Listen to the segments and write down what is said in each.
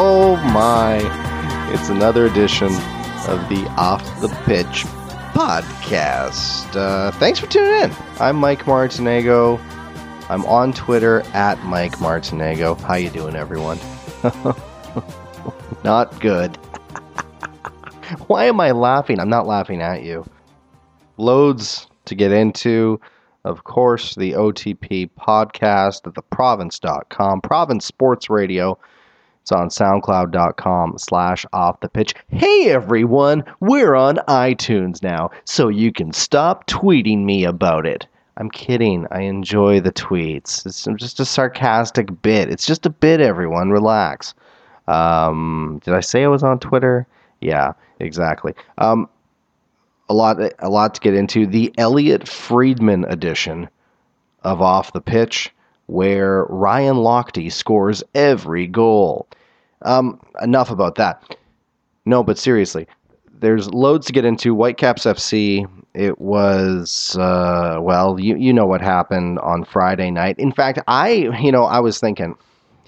Oh my. It's another edition of the Off the Pitch podcast. Uh, thanks for tuning in. I'm Mike Martinego. I'm on Twitter at Mike Martinego. How you doing, everyone? not good. Why am I laughing? I'm not laughing at you. Loads to get into. Of course, the OTP podcast at theprovince.com, Province Sports Radio. It's on soundcloud.com slash off the pitch. Hey everyone, we're on iTunes now, so you can stop tweeting me about it. I'm kidding. I enjoy the tweets. It's just a sarcastic bit. It's just a bit, everyone. Relax. Um, did I say I was on Twitter? Yeah, exactly. Um, a lot, a lot to get into. The Elliot Friedman edition of Off the Pitch, where Ryan Lochte scores every goal. Um, enough about that. No, but seriously, there's loads to get into. Whitecaps FC. It was uh, well, you you know what happened on Friday night. In fact, I you know I was thinking,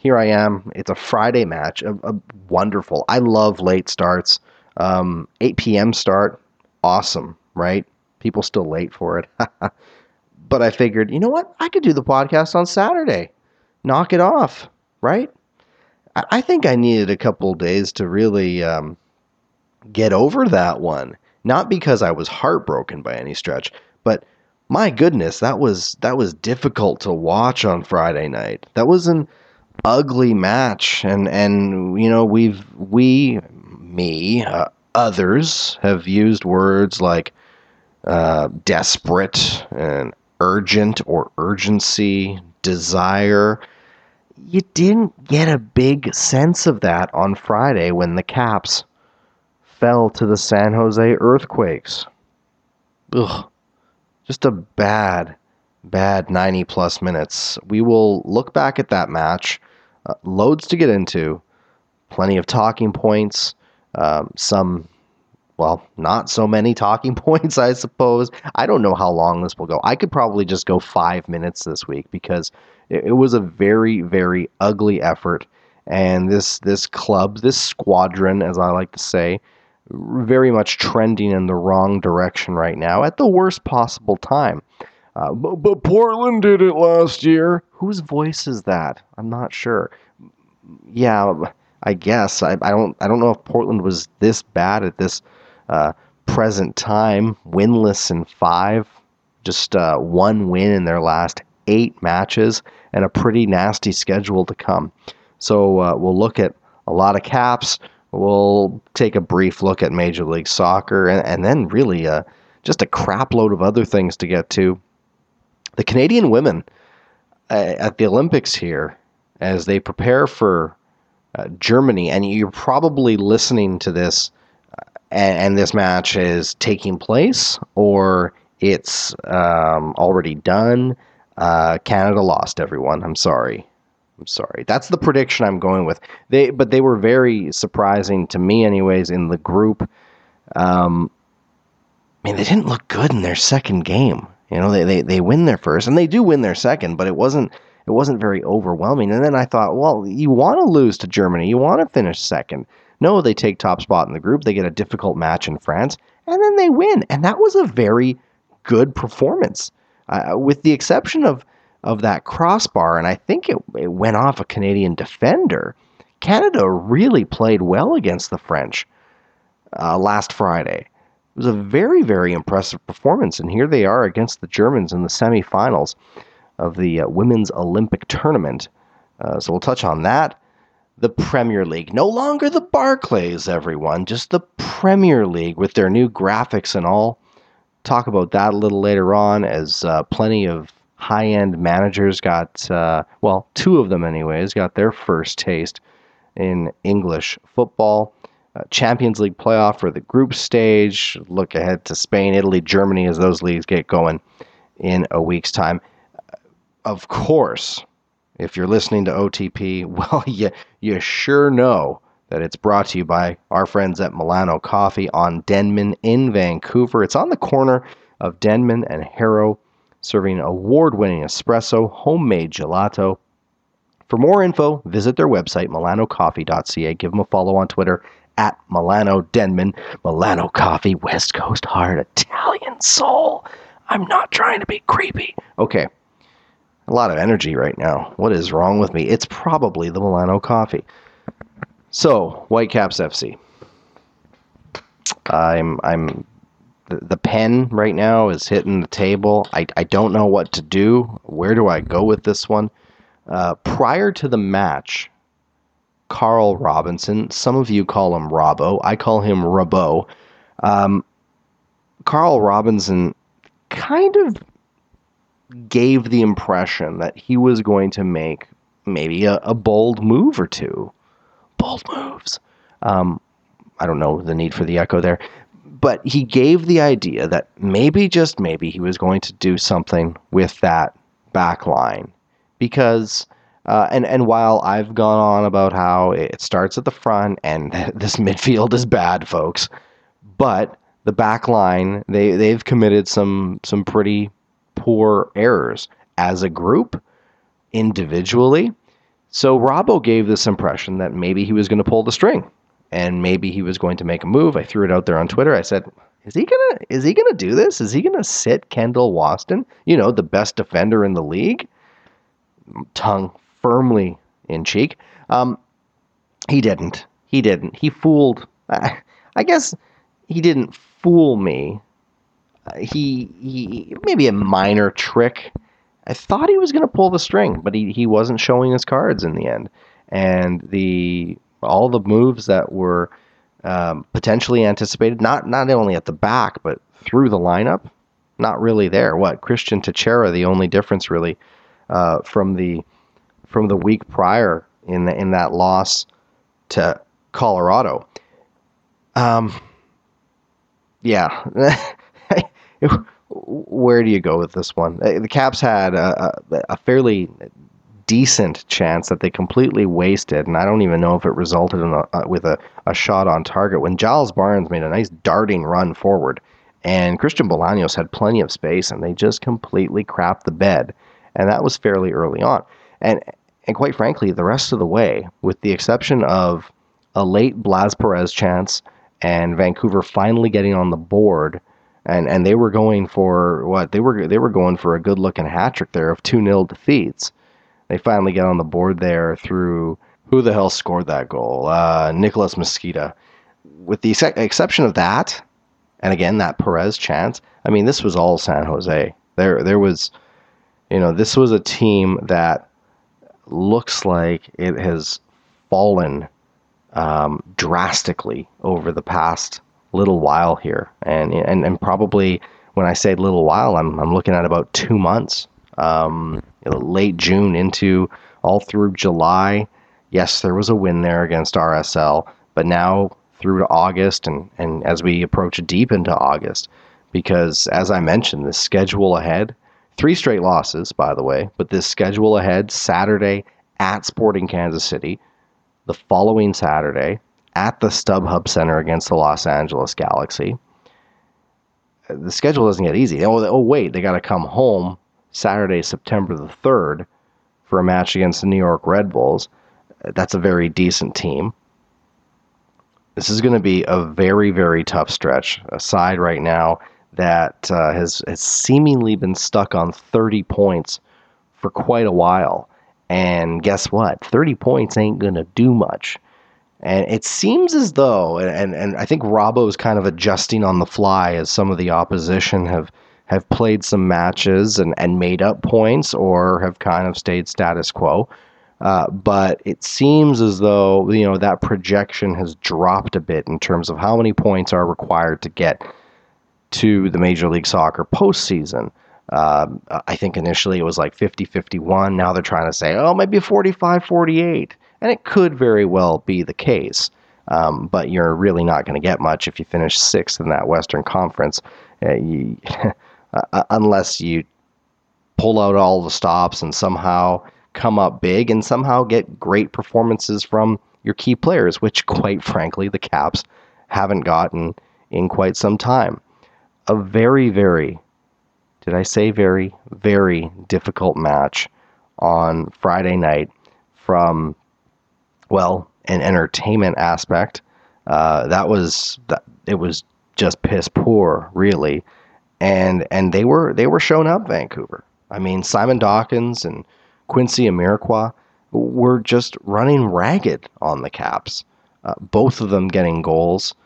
here I am. It's a Friday match. A, a wonderful. I love late starts. Um, 8 p.m. start. Awesome, right? People still late for it. but I figured, you know what? I could do the podcast on Saturday. Knock it off, right? I, I think I needed a couple days to really um, get over that one. Not because I was heartbroken by any stretch, but my goodness, that was that was difficult to watch on Friday night. That was an ugly match, and and you know we've we me uh, others have used words like uh, desperate and urgent or urgency, desire. You didn't get a big sense of that on Friday when the Caps fell to the San Jose Earthquakes. Ugh. Just a bad, bad 90 plus minutes. We will look back at that match. Uh, loads to get into, plenty of talking points, um, some, well, not so many talking points, I suppose. I don't know how long this will go. I could probably just go five minutes this week because it, it was a very, very ugly effort. And this this club, this squadron, as I like to say, very much trending in the wrong direction right now at the worst possible time. Uh, but, but Portland did it last year. Whose voice is that? I'm not sure. Yeah, I guess I, I don't I don't know if Portland was this bad at this uh, present time, winless in five, just uh, one win in their last eight matches, and a pretty nasty schedule to come. So uh, we'll look at a lot of caps. We'll take a brief look at Major League Soccer, and, and then really uh, just a crapload of other things to get to. The Canadian women uh, at the Olympics here, as they prepare for uh, Germany, and you're probably listening to this, and, and, this match is taking place, or it's um, already done. Uh, Canada lost, everyone. I'm sorry. I'm sorry. That's the prediction I'm going with. They, but they were very surprising to me, anyways, in the group. Um, I mean, they didn't look good in their second game. You know, they, they, they win their first, and they do win their second, but it wasn't it wasn't very overwhelming. And then I thought, well, you want to lose to Germany, you want to finish second. No, they take top spot in the group. They get a difficult match in France, and then they win. And that was a very good performance, uh, with the exception of of that crossbar, and I think it, it went off a Canadian defender. Canada really played well against the French uh, last Friday. Was a very, very impressive performance, and here they are against the Germans in the semifinals of the uh, Women's Olympic Tournament. Uh, so we'll touch on that. The Premier League, no longer the Barclays, everyone, just the Premier League with their new graphics and all. Talk about that a little later on, as uh, plenty of high end managers got, uh, well, two of them, anyways, got their first taste in English football. Uh, Champions League playoff for the group stage. Look ahead to Spain, Italy, Germany as those leagues get going in a week's time. Of course, if you're listening to OTP, well, you, you sure know that it's brought to you by our friends at Milano Coffee on Denman in Vancouver. It's on the corner of Denman and Haro, serving award winning espresso, homemade gelato. For more info, visit their website, milanocoffee.ca. Give them a follow on Twitter at Milano Denman. Milano Coffee, West Coast Heart, Italian Soul. I'm not trying to be creepy. Okay. A lot of energy right now. What is wrong with me? It's probably the Milano Coffee. So, Whitecaps FC. I'm I'm the, the pen right now is hitting the table. I, I don't know what to do. Where do I go with this one? Uh, prior to the match, Carl Robinson, some of you call him Robbo, I call him Robbo. Um, Carl Robinson kind of gave the impression that he was going to make maybe a, a bold move or two. Bold moves. Um, I don't know the need for the echo there but he gave the idea that maybe just maybe he was going to do something with that back line because uh, and and while I've gone on about how it starts at the front and this midfield is bad, folks, but the back line they they've committed some some pretty poor errors as a group, individually. So Robbo gave this impression that maybe he was going to pull the string and maybe he was going to make a move. I threw it out there on Twitter. I said, "Is he gonna? Is he gonna do this? Is he gonna sit Kendall Waston? You know, the best defender in the league." Tongue firmly in cheek. Um, he didn't. He didn't. He fooled. I guess he didn't fool me. Uh, he he maybe a minor trick. I thought he was going to pull the string, but he, he wasn't showing his cards in the end. And the all the moves that were um, potentially anticipated, not not only at the back but through the lineup, not really there. What Cristian Techera, the only difference really uh, from the from the week prior in the, in that loss to Colorado. Um, yeah, where do you go with this one? The Caps had a, a, fairly decent chance that they completely wasted, and I don't even know if it resulted in a, with a, a shot on target. When Giles Barnes made a nice darting run forward, and Christian Bolaños had plenty of space, and they just completely crapped the bed, and that was fairly early on. And and quite frankly, the rest of the way, with the exception of a late Blas Perez chance and Vancouver finally getting on the board, and and they were going for what they were they were going for a good looking hat trick there of two 0 defeats they finally get on the board there through who the hell scored that goal? Uh, Nicholas Mezquida. With the ex- exception of that, and again that Perez chance, I mean this was all San Jose. There there was, you know, this was a team that looks like it has fallen um, drastically over the past little while here, and and and probably when I say little while, I'm I'm looking at about two months. Um, late June into all through July. Yes, there was a win there against RSL, but now through to August and, and as we approach deep into August, because as I mentioned, the schedule ahead, three straight losses, by the way, but this schedule ahead, Saturday at Sporting Kansas City, the following Saturday at the StubHub Center against the Los Angeles Galaxy. Uh, the schedule doesn't get easy. Oh, oh wait, they got to come home Saturday, September the 3rd, for a match against the New York Red Bulls. Uh, that's a very decent team. This is going to be a very, very tough stretch. Aside right now that uh, has, has seemingly been stuck on 30 points for quite a while. And guess what? 30 points ain't going to do much. And it seems as though, and, and I think Robbo is kind of adjusting on the fly as some of the opposition have have played some matches and, and made up points or have kind of stayed status quo. Uh, but it seems as though you know that projection has dropped a bit in terms of how many points are required to get to the Major League Soccer postseason. Um, I think initially it was like 50 51. Now they're trying to say, oh, maybe 45 48. And it could very well be the case. Um, but you're really not going to get much if you finish sixth in that Western Conference. Uh, you, Uh, uh, unless you pull out all the stops and somehow come up big and somehow get great performances from your key players, which, quite frankly, the Caps haven't gotten in quite some time. A very, very, did I say very, very difficult match on Friday night from, well, an entertainment aspect. Uh, that was that it was just piss poor, really, and and they were they were shown up Vancouver. I mean, Simon Dawkins and Quincy Amarikwa were just running ragged on the Caps. Uh, both of them getting goals.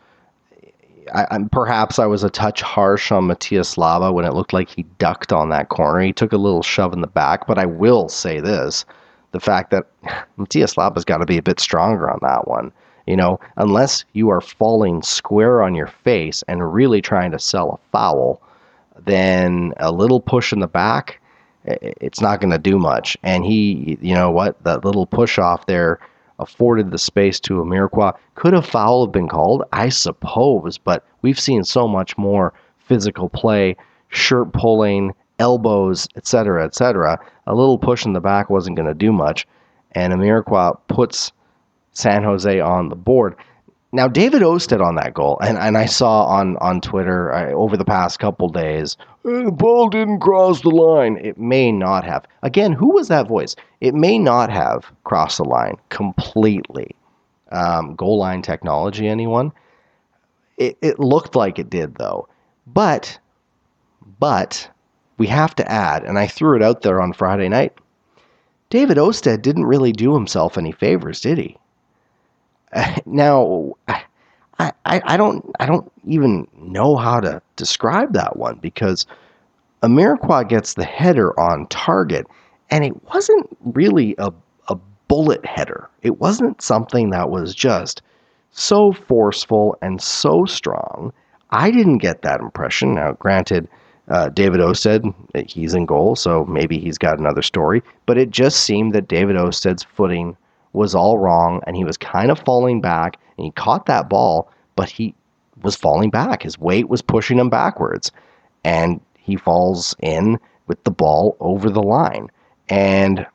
I, I, perhaps I was a touch harsh on Matias Laba when it looked like he ducked on that corner. He took a little shove in the back, but I will say this: the fact that Matias Laba's got to be a bit stronger on that one. You know, unless you are falling square on your face and really trying to sell a foul, then a little push in the back, it's not going to do much. And he, you know what, that little push off there afforded the space to Amarikwa. Could a foul have been called? I suppose, but we've seen so much more physical play, shirt pulling, elbows, etc., etc. A little push in the back wasn't going to do much, and Amarikwa puts San Jose on the board. Now, David Ousted on that goal, and, and I saw on, on Twitter uh, over the past couple days, the ball didn't cross the line. It may not have. Again, who was that voice? It may not have crossed the line completely. Um, goal line technology, anyone? It, it looked like it did, though. But, but, we have to add, and I threw it out there on Friday night, David Ousted didn't really do himself any favors, did he? now, I, I, don't I don't even know how to describe that one because Amarikwa gets the header on target, and it wasn't really a, a bullet header. It wasn't something that was just so forceful and so strong. I didn't get that impression. Now, granted, uh, David Ousted, he's in goal, so maybe he's got another story, but it just seemed that David Ousted's footing was all wrong and he was kind of falling back and he caught that ball, but he was falling back. His weight was pushing him backwards and he falls in with the ball over the line. And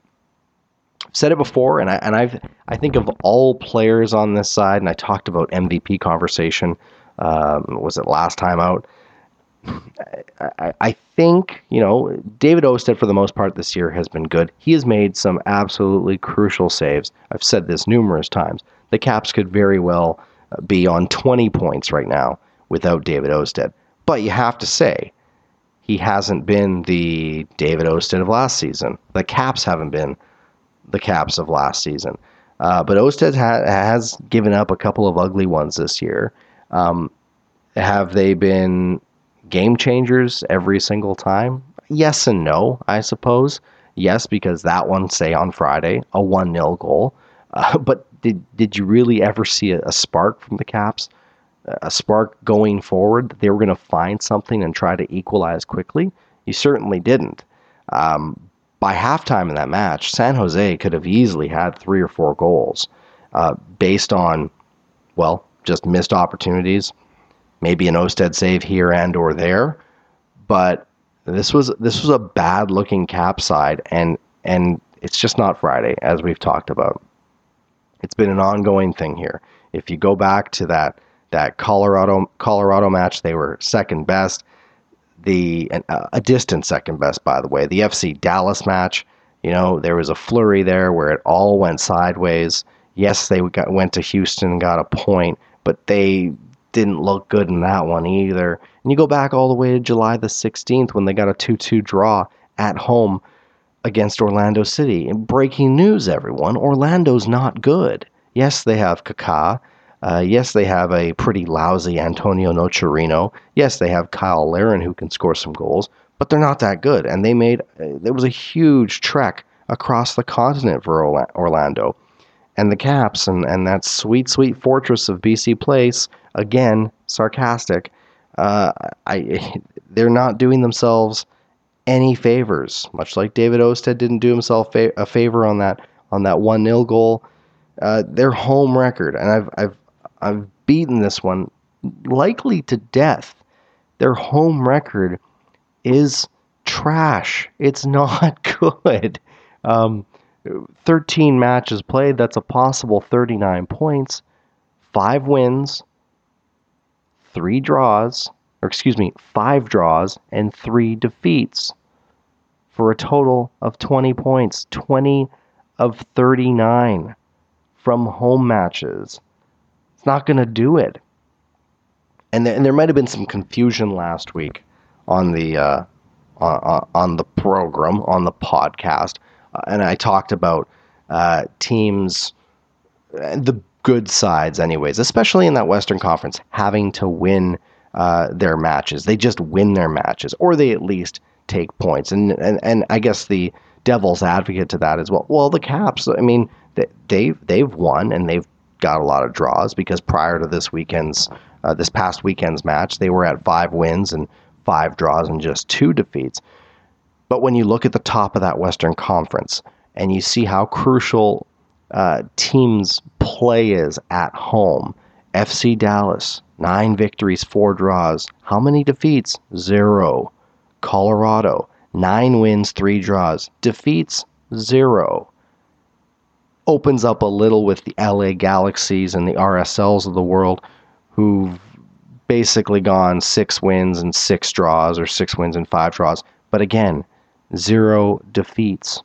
I've said it before, and I and I've I think of all players on this side, and I talked about MVP conversation. Um, was it last time out? I, I, think, you know, David Ousted, for the most part this year, has been good. He has made some absolutely crucial saves. I've said this numerous times. The Caps could very well uh, be on 20 points right now without David Ousted. But you have to say, he hasn't been the David Ousted of last season. The Caps haven't been the Caps of last season. Uh, but Ousted ha- has given up a couple of ugly ones this year. Um, have they been game changers every single time? Yes and no, I suppose. Yes, because that one, say on Friday, a 1 0 goal. Uh, but did, did you really ever see a, a spark from the Caps? A spark going forward that they were going to find something and try to equalize quickly? You certainly didn't. Um, by halftime in that match, San Jose could have easily had three or four goals uh, based on, well, just missed opportunities, maybe an Ousted save here and or there, but this was this was a bad looking cap side, and and it's just not Friday as we've talked about. It's been an ongoing thing here. If you go back to that that Colorado Colorado match, they were second best. The a distant second best, by the way. The FC Dallas match, you know, there was a flurry there where it all went sideways. Yes, they got, went to Houston and got a point, but they didn't look good in that one either. And you go back all the way to July the 16th when they got a 2 2 draw at home against Orlando City. And breaking news, everyone Orlando's not good. Yes, they have Kaká. Uh, yes, they have a pretty lousy Antonio Nocerino. Yes, they have Cyle Larin who can score some goals, but they're not that good. And they made, uh, there was a huge trek across the continent for Orlando. And the Caps and, and that sweet, sweet fortress of BC Place again, sarcastic. Uh, I, they're not doing themselves any favors, much like David Ousted didn't do himself fa- a favor on that on that one 0 goal. Uh, their home record, and I've I've I've beaten this one likely to death. Their home record is trash. It's not good. Um, 13 matches played, that's a possible 39 points, 5 wins, 3 draws, or excuse me, 5 draws and 3 defeats for a total of 20 points, 20 of 39 from home matches. It's not going to do it. And there, and there might have been some confusion last week on the uh, on, the program on the podcast, and I talked about uh, teams, uh, the good sides, anyways, especially in that Western Conference, having to win uh, their matches. They just win their matches, or they at least take points. And and, and I guess the devil's advocate to that as well. Well, the Caps, I mean, they, they've they've won and they've got a lot of draws because prior to this weekend's uh, this past weekend's match, they were at five wins and five draws and just two defeats. But when you look at the top of that Western Conference and you see how crucial uh, teams' play is at home, FC Dallas, nine victories, four draws. How many defeats? Zero. Colorado, nine wins, three draws. Defeats? Zero. Opens up a little with the LA Galaxies and the RSLs of the world, who've basically gone six wins and six draws, or six wins and five draws. But again, zero defeats.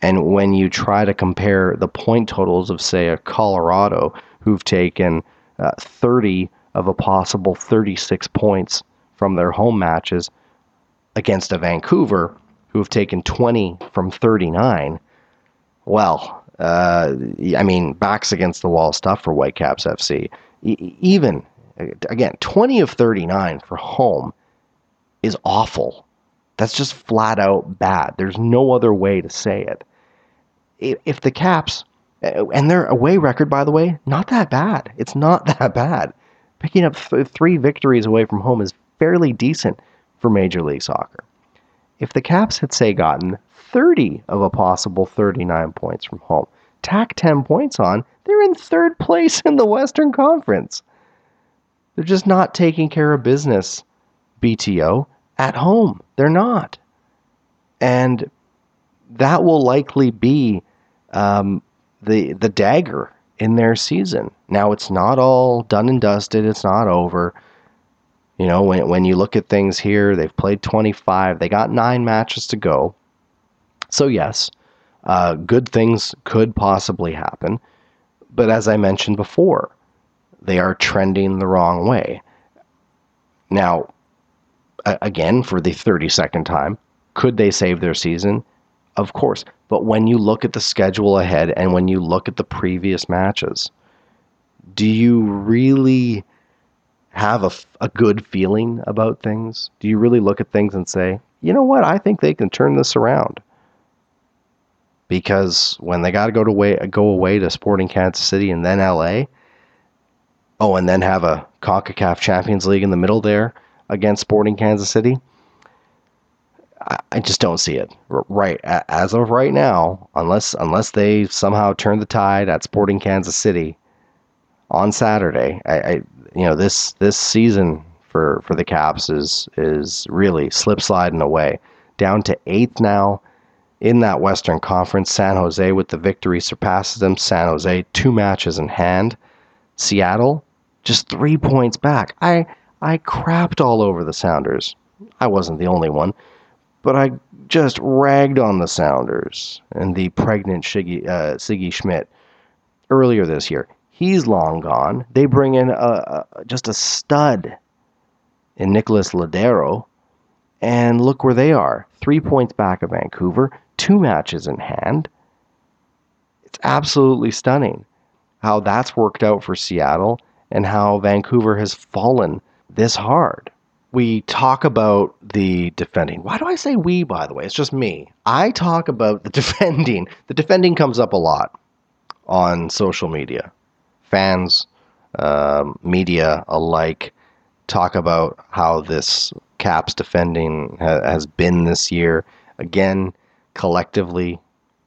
And when you try to compare the point totals of, say, a Colorado, who've taken uh, 30 of a possible 36 points from their home matches, against a Vancouver, who have taken 20 from 39, well, uh, I mean, backs against the wall stuff for Whitecaps FC. E- even, again, 20 of 39 for home is awful. That's just flat out bad. There's no other way to say it. If the Caps, uh, and their away record, by the way, not that bad. It's not that bad. Picking up th- three victories away from home is fairly decent for Major League Soccer. If the Caps had, say, gotten 30 of a possible 39 points from home, tack 10 points on, they're in third place in the Western Conference. They're just not taking care of business, BTO, at home. They're not. And that will likely be um, the the dagger in their season. Now it's not all done and dusted. It's not over. You know, when when you look at things here, they've played 25. They got nine matches to go. So yes, uh, good things could possibly happen. But as I mentioned before, they are trending the wrong way. Now, again, for the 32nd time, could they save their season? Of course. But when you look at the schedule ahead and when you look at the previous matches, do you really have a, a good feeling about things? Do you really look at things and say, you know what, I think they can turn this around? Because when they got to go to way, go away to Sporting Kansas City and then LA, oh, and then have a CONCACAF Champions League in the middle there against Sporting Kansas City, I, just don't see it. Right as of right now, unless unless they somehow turn the tide at Sporting Kansas City on Saturday, I, I you know this this season for for the Caps is is really slip sliding away, down to eighth now in that Western Conference. San Jose with the victory surpasses them. San Jose two matches in hand. Seattle just three points back. I I crapped all over the Sounders. I wasn't the only one, but I just ragged on the Sounders and the pregnant Shiggy, uh, Sigi Schmid earlier this year. He's long gone. They bring in a, a, just a stud in Nicholas Lodeiro, and look where they are. Three points back of Vancouver, two matches in hand. It's absolutely stunning how that's worked out for Seattle and how Vancouver has fallen this hard. We talk about the defending. Why do I say we, by the way? It's just me. I talk about the defending. The defending comes up a lot on social media fans, um, media alike talk about how this Caps defending ha- has been this year. Again, collectively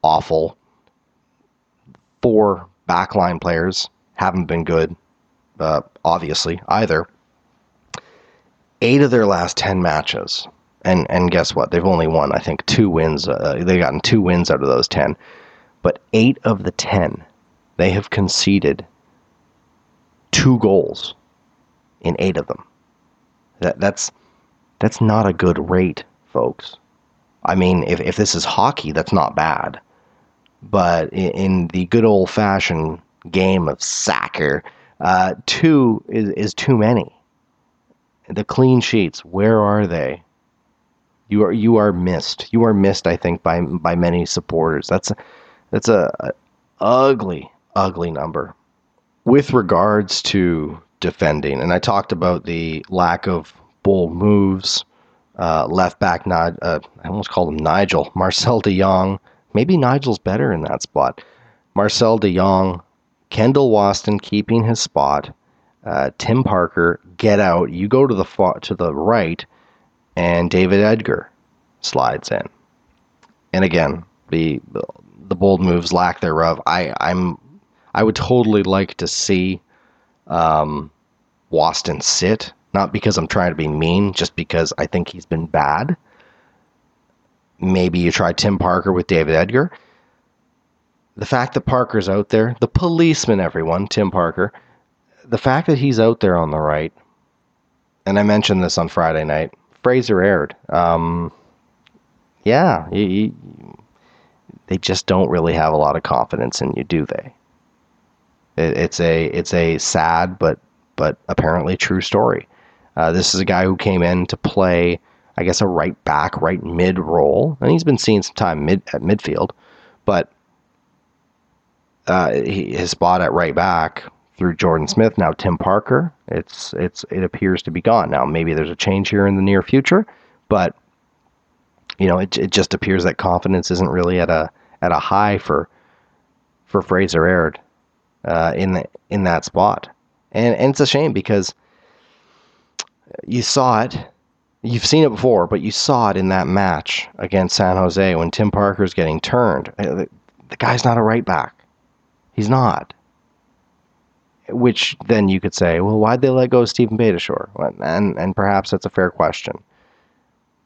awful. Four backline players haven't been good, uh, obviously, either. Eight of their last 10 matches. And, and guess what? They've only won, I think, two wins. Uh, they've gotten two wins out of those 10. but eight of the 10, they have conceded two goals in eight of them. That, that's, that's not a good rate, folks. I mean, if, if this is hockey, that's not bad. But in, in the good old fashioned game of soccer, uh, two is, is too many. The clean sheets, where are they? You are you are missed. You are missed, I think, by by many supporters. That's a, that's a, a ugly, ugly number. With regards to defending, and I talked about the lack of bold moves. Uh, left back, uh, I almost called him Nigel. Marcel de Jong. Maybe Nigel's better in that spot. Marcel de Jong, Kendall Waston keeping his spot. Uh, Tim Parker, get out. You go to the far, to the right, and David Edgar slides in. And again, the the bold moves, lack thereof. I I'm I would totally like to see um, Waston sit, not because I'm trying to be mean, just because I think he's been bad. Maybe you try Tim Parker with David Edgar. The fact that Parker's out there, the policeman, everyone, Tim Parker, the fact that he's out there on the right, and I mentioned this on Friday night, Fraser Aird. Um, yeah, you, you, they just don't really have a lot of confidence in you, do they? It, it's a it's a sad but but apparently true story. Uh, this is a guy who came in to play, I guess, a right back, right mid role, and he's been seeing some time mid at midfield, but uh, he, his spot at right back through Jordan Smith now Tim Parker. It's it's it appears to be gone now. Maybe there's a change here in the near future, but you know, it, it just appears that confidence isn't really at a at a high for for Fraser Aird uh, in the, in that spot, and and it's a shame because you saw it, you've seen it before, but you saw it in that match against San Jose when Tim Parker's getting turned. Uh, the, the guy's not a right back, he's not. Which then you could say, well, why'd they let go of Steven Beitashour? And and perhaps that's a fair question.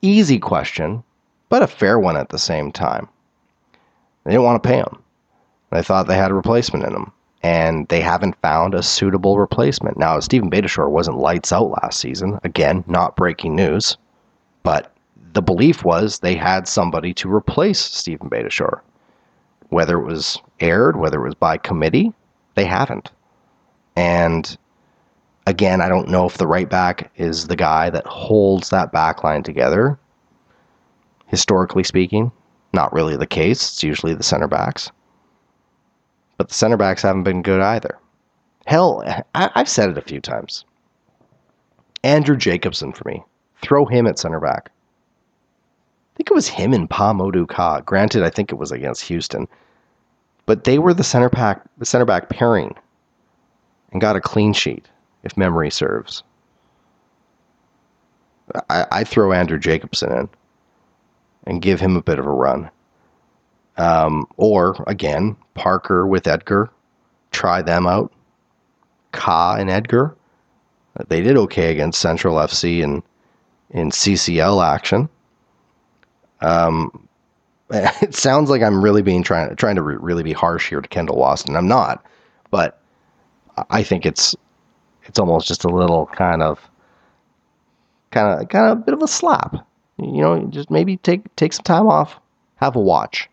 Easy question but a fair one at the same time. They didn't want to pay him. They thought they had a replacement in him, and they haven't found a suitable replacement. Now, Steven Beitashour wasn't lights out last season. Again, not breaking news, but the belief was they had somebody to replace Steven Beitashour. Whether it was Aird, whether it was by committee, they haven't. And again, I don't know if the right back is the guy that holds that back line together historically speaking. Not really the case. It's usually the center backs. But the center backs haven't been good either. Hell, I, have said it a few times. Andrew Jacobson for me. Throw him at center back. I think it was him and Pa Kah. Granted, I think it was against Houston. But they were the center back, the center back pairing and got a clean sheet, if memory serves. I, I throw Andrew Jacobson in and give him a bit of a run. Um, or again, Parker with Edgar, try them out. Kah and Edgar, they did okay against Central FC in in CCL action. Um, it sounds like I'm really being trying trying to re- really be harsh here to Kendall Waston. I'm not, but I think it's it's almost just a little kind of kind of kind of a bit of a slap you know, just maybe take take some time off, have a watch,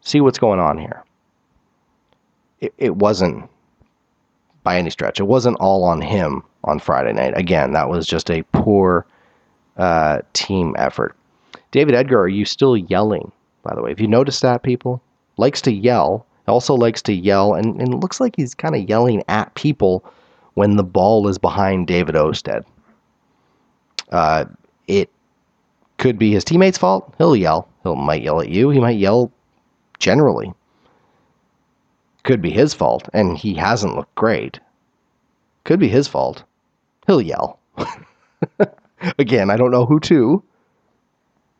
see what's going on here. It, it wasn't by any stretch. It wasn't all on him on Friday night. Again, that was just a poor uh, team effort. David Edgar, are you still yelling? By the way, if you noticed that, people likes to yell. Also likes to yell, and, and it looks like he's kind of yelling at people when the ball is behind David Ousted. Uh, it could be his teammates' fault. He'll yell. He might yell at you. He might yell generally. Could be his fault, and he hasn't looked great. Could be his fault. He'll yell. Again, I don't know who to.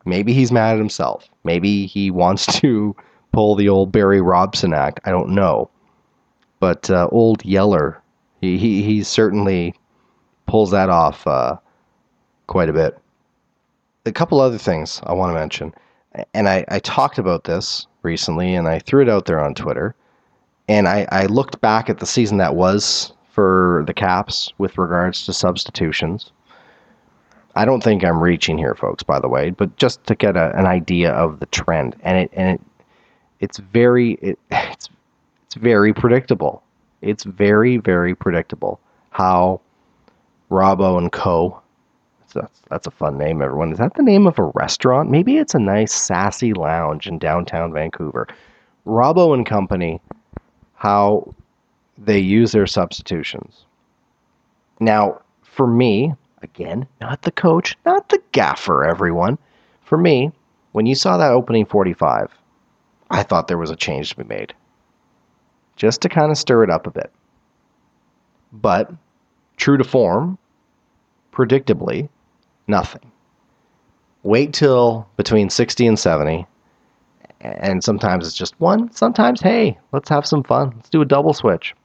Maybe he's mad at himself. Maybe he wants to pull the old Barry Robson act. I don't know. But uh, old Yeller, he, he, he certainly pulls that off uh, quite a bit a couple other things I want to mention, and I, I talked about this recently, and I threw it out there on Twitter. And I, I looked back at the season that was for the Caps with regards to substitutions. I don't think I'm reaching here, folks. By the way, but just to get a, an idea of the trend, and it and it, it's very it, it's it's very predictable. It's very very predictable how Robbo and Co. That's that's a fun name, everyone. Is that the name of a restaurant? Maybe it's a nice sassy lounge in downtown Vancouver. Robbo and Company, how they use their substitutions. Now, for me, again, not the coach, not the gaffer, everyone. For me, when you saw that opening 45, I thought there was a change to be made. Just to kind of stir it up a bit. But, true to form, predictably, nothing. Wait till between 60 and 70, and sometimes it's just one. Sometimes, hey, let's have some fun. Let's do a double switch.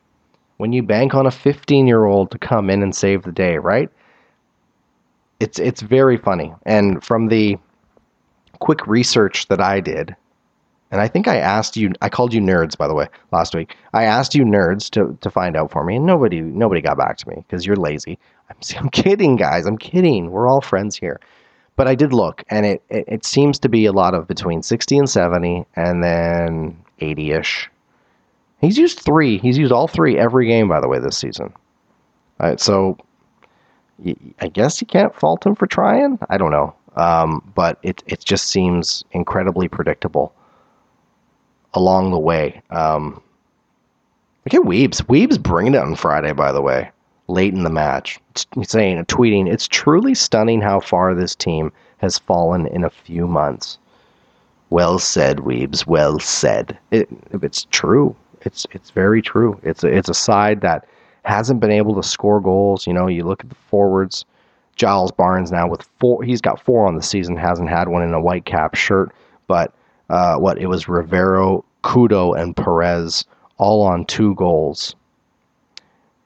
When you bank on a 15 year old to come in and save the day, right? It's it's very funny. And from the quick research that I did, and I think I asked you, I called you nerds, by the way, last week. I asked you nerds to, to find out for me, and nobody nobody got back to me because you're lazy. I'm, I'm kidding, guys. I'm kidding. We're all friends here. But I did look, and it, it, it seems to be a lot of between 60 and 70, and then 80 ish. He's used three. He's used all three every game, by the way, this season. All right, so I guess you can't fault him for trying. I don't know. Um, but it, it just seems incredibly predictable along the way. Um, look at Weebs. Weebs bringing it on Friday, by the way, late in the match. Saying, tweeting, it's truly stunning how far this team has fallen in a few months. Well said, Weebs. Well said. It, it's true. It's it's very true. It's a, it's a side that hasn't been able to score goals. You know, you look at the forwards. Giles Barnes now with four. He's got four on the season. Hasn't had one in a white cap shirt, but uh, what it was Rivero, Kudo, and Perez all on two goals.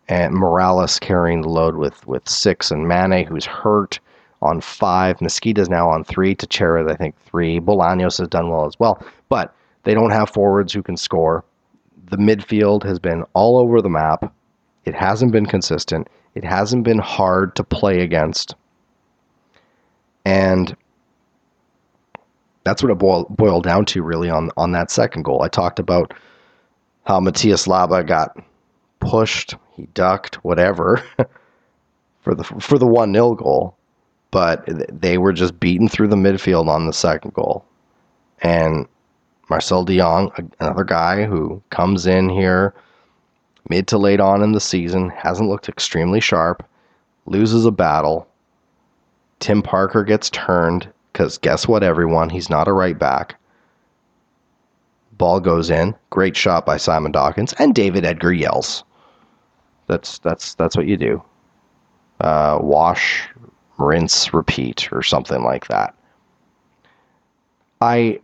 And Morales carrying the load with, with six, and Manneh, who's hurt, on five. Mezquida's now on three. Techera, I think, three. Bolaños has done well as well. But they don't have forwards who can score. The midfield has been all over the map. It hasn't been consistent. It hasn't been hard to play against. And that's what it boiled, boiled down to really on on that second goal. I talked about how Matías Laba got pushed, he ducked, whatever, for the for the one 0 goal, but they were just beaten through the midfield on the second goal, and Marcel De Jong, another guy who comes in here mid to late on in the season, hasn't looked extremely sharp, loses a battle. Tim Parker gets turned because guess what, everyone? He's not a right back. Ball goes in. Great shot by Simon Dawkins, and David Edgar yells. That's that's that's what you do. Uh, wash, rinse, repeat, or something like that. I.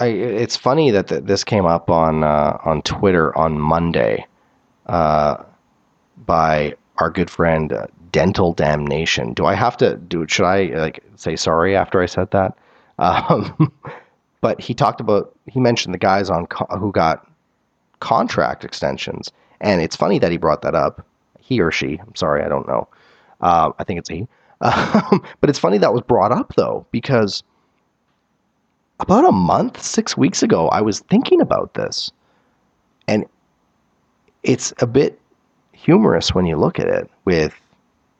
I, it's funny that th- this came up on uh, on Twitter on Monday uh, by our good friend uh, dental damnation. Do I have to do? Should I like say sorry after I said that? Um, but he talked about he mentioned the guys on co- who got contract extensions, and it's funny that he brought that up. He or she. I'm sorry, I don't know. Uh, I think it's he. Um, but it's funny that was brought up though because about a month, six weeks ago, I was thinking about this, and it's a bit humorous when you look at it with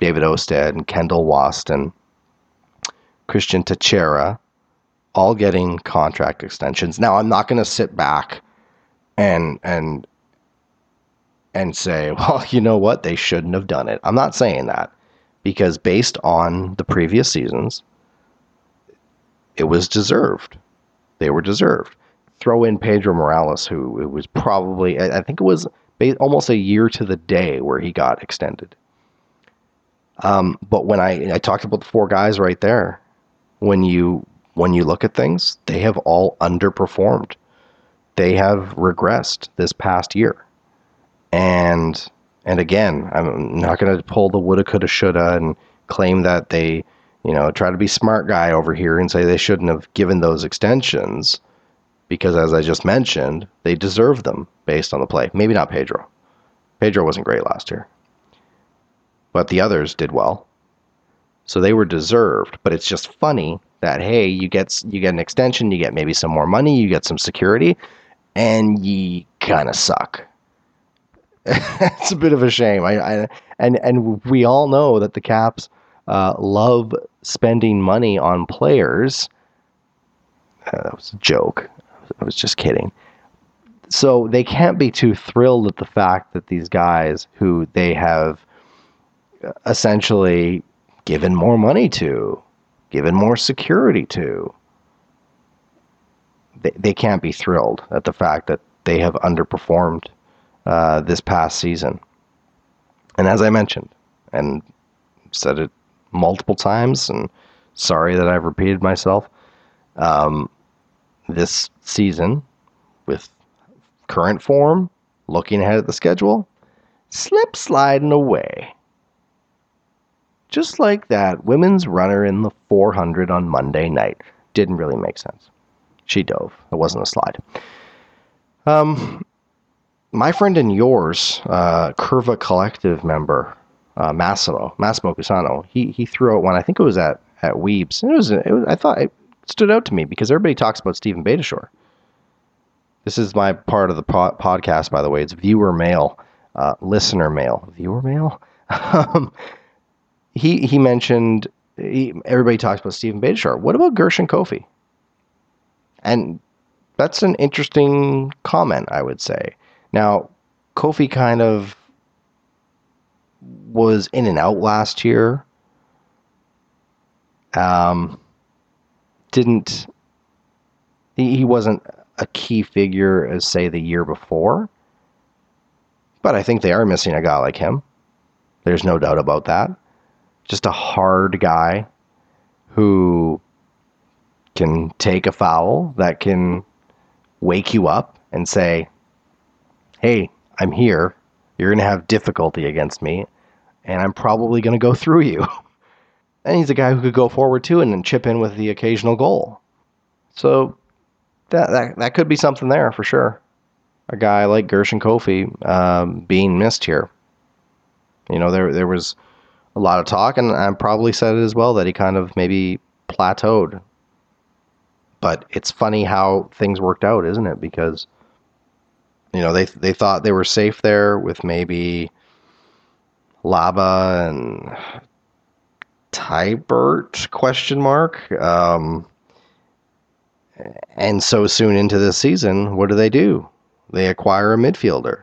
David Ousted and Kendall Waston, Cristian Techera, all getting contract extensions. Now, I'm not going to sit back and and and say, well, you know what, they shouldn't have done it. I'm not saying that because based on the previous seasons, it was deserved. They were deserved. Throw in Pedro Morales, who was probably, I think it was almost a year to the day where he got extended. Um, but when I I talked about the four guys right there, when you when you look at things, they have all underperformed. They have regressed this past year, and and again, I'm not going to pull the woulda, coulda, shoulda, and claim that they, you know, try to be smart guy over here and say they shouldn't have given those extensions. because, as I just mentioned, they deserve them based on the play. Maybe not Pedro. Pedro wasn't great last year, but the others did well. So they were deserved. But it's just funny that hey, you get you get an extension, you get maybe some more money, you get some security, and you kind of suck. it's a bit of a shame. I, I and and we all know that the Caps uh, love spending money on players. Uh, that was a joke. I was just kidding. So they can't be too thrilled at the fact that these guys who they have essentially given more money to, given more security to, they, they can't be thrilled at the fact that they have underperformed uh, this past season. And as I mentioned, and said it multiple times, and sorry that I've repeated myself, um, this season, with current form, looking ahead at the schedule, slip sliding away. Just like that women's runner in the 400 on Monday night. Didn't really make sense. She dove. It wasn't a slide. Um, my friend and yours, uh, Curva Collective member, uh, Massimo, Massimo Cusano, he, he threw out one, I think it was at, at Weebs. It was, it was, I thought it stood out to me because everybody talks about Steven Beitashour. This is my part of the po- podcast, by the way. It's viewer mail, uh, listener mail. Viewer mail? He, he mentioned, he, everybody talks about Steven Beitashour. What about Gershon Koffie? And that's an interesting comment, I would say. Now, Koffie kind of was in and out last year. Um, didn't he, he wasn't a key figure as say the year before. But I think they are missing a guy like him. There's no doubt about that. Just a hard guy who can take a foul that can wake you up and say, Hey, I'm here. You're going to have difficulty against me, and I'm probably going to go through you. and he's a guy who could go forward too and then chip in with the occasional goal. So that, that, that could be something there for sure. A guy like Gershon Koffie um, being missed here. You know, there there was a lot of talk, and I probably said it as well that he kind of maybe plateaued but it's funny how things worked out, isn't it? Because you know they they thought they were safe there with maybe Laba and Teibert question mark. Um, and so soon into this season, what do they do? They acquire a midfielder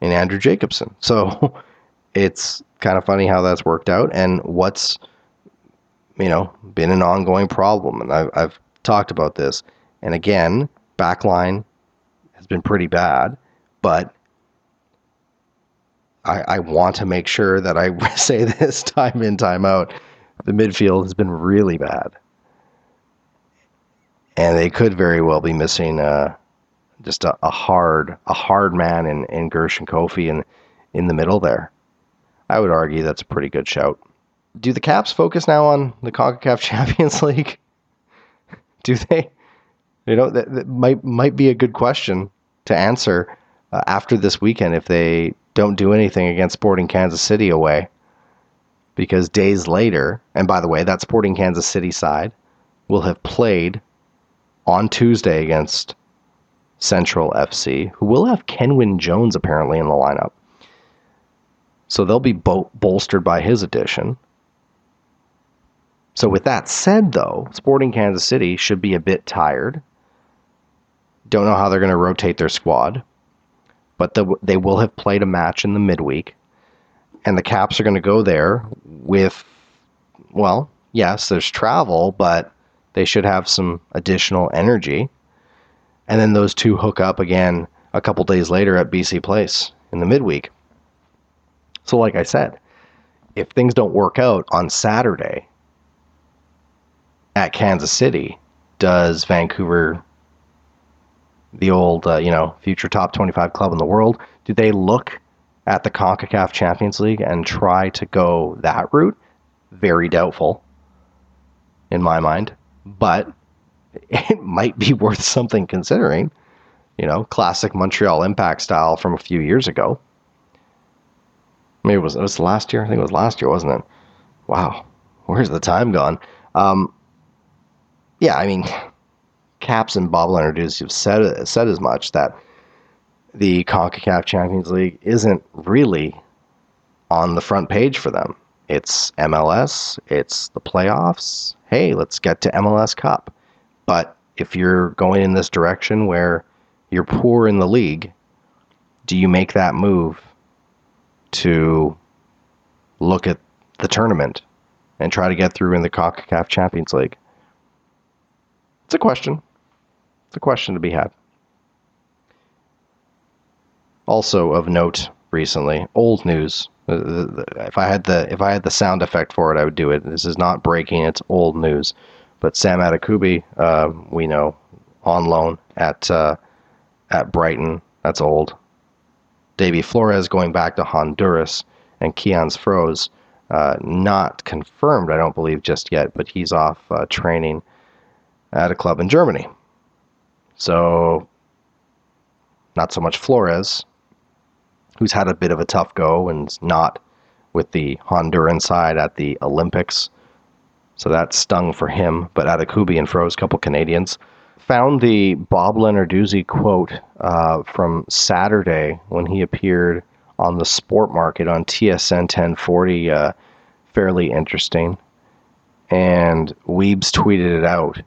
in Andrew Jacobson. So it's kind of funny how that's worked out and what's you know been an ongoing problem. And I've, I've talked about this. And again, backline has been pretty bad, but I, I want to make sure that I say this time in, time out. The midfield has been really bad. And they could very well be missing uh, just a, a, hard a hard man in, in Gershon Koffie in, in the middle there. I would argue that's a pretty good shout. Do the Caps focus now on the CONCACAF Champions League? Do they? You know, that, that might might be a good question to answer uh, after this weekend if they don't do anything against Sporting Kansas City away. Because days later, and by the way, that Sporting Kansas City side will have played on Tuesday against Central FC, who will have Kenwyne Jones apparently in the lineup. So they'll be bo- bolstered by his addition. So, with that said, though, Sporting Kansas City should be a bit tired. Don't know how they're going to rotate their squad, but the, they will have played a match in the midweek. And the Caps are going to go there with, well, yes, there's travel, but they should have some additional energy. And then those two hook up again a couple days later at BC Place in the midweek. So, like I said, if things don't work out on Saturday, at Kansas City, does Vancouver, the old, uh, you know, future top 25 club in the world, do they look at the CONCACAF Champions League and try to go that route? Very doubtful, in my mind. But it might be worth something considering. You know, classic Montreal Impact style from a few years ago. Maybe it was it was last year. I think it was last year, wasn't it? Wow, where's the time gone? Um, yeah, I mean, Caps and Bob have said said as much that the CONCACAF Champions League isn't really on the front page for them. It's MLS, it's the playoffs. Hey, let's get to MLS Cup. But if you're going in this direction where you're poor in the league, do you make that move to look at the tournament and try to get through in the CONCACAF Champions League? It's a question. It's a question to be had. Also of note recently, old news. If I had the if I had the sound effect for it, I would do it. This is not breaking; it's old news. But Sam Adekugbe, uh, we know, on loan at uh, at Brighton. That's old. Deybi Flores going back to Honduras, and Kianz Froese, uh, not confirmed, I don't believe just yet, but he's off uh, training at a club in Germany. So, not so much Flores, who's had a bit of a tough go and not with the Honduran side at the Olympics. So that stung for him. But Adekugbe and Froese, a couple Canadians, found the Bob Lenarduzzi quote uh, from Saturday when he appeared on the sport market on TSN 1040 uh, fairly interesting. And Weebs tweeted it out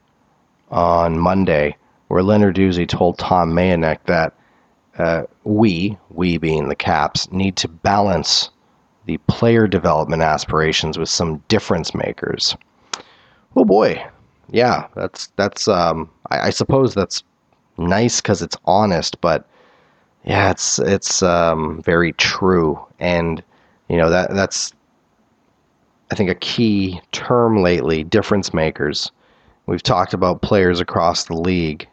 on Monday, where Lenarduzzi told Tom Mayenknecht that uh, we, we being the Caps, need to balance the player development aspirations with some difference makers. Oh boy, yeah, that's that's. Um, I, I suppose that's nice because it's honest, but yeah, it's it's um, very true, and you know that that's I think a key term lately. Difference makers. We've talked about players across the league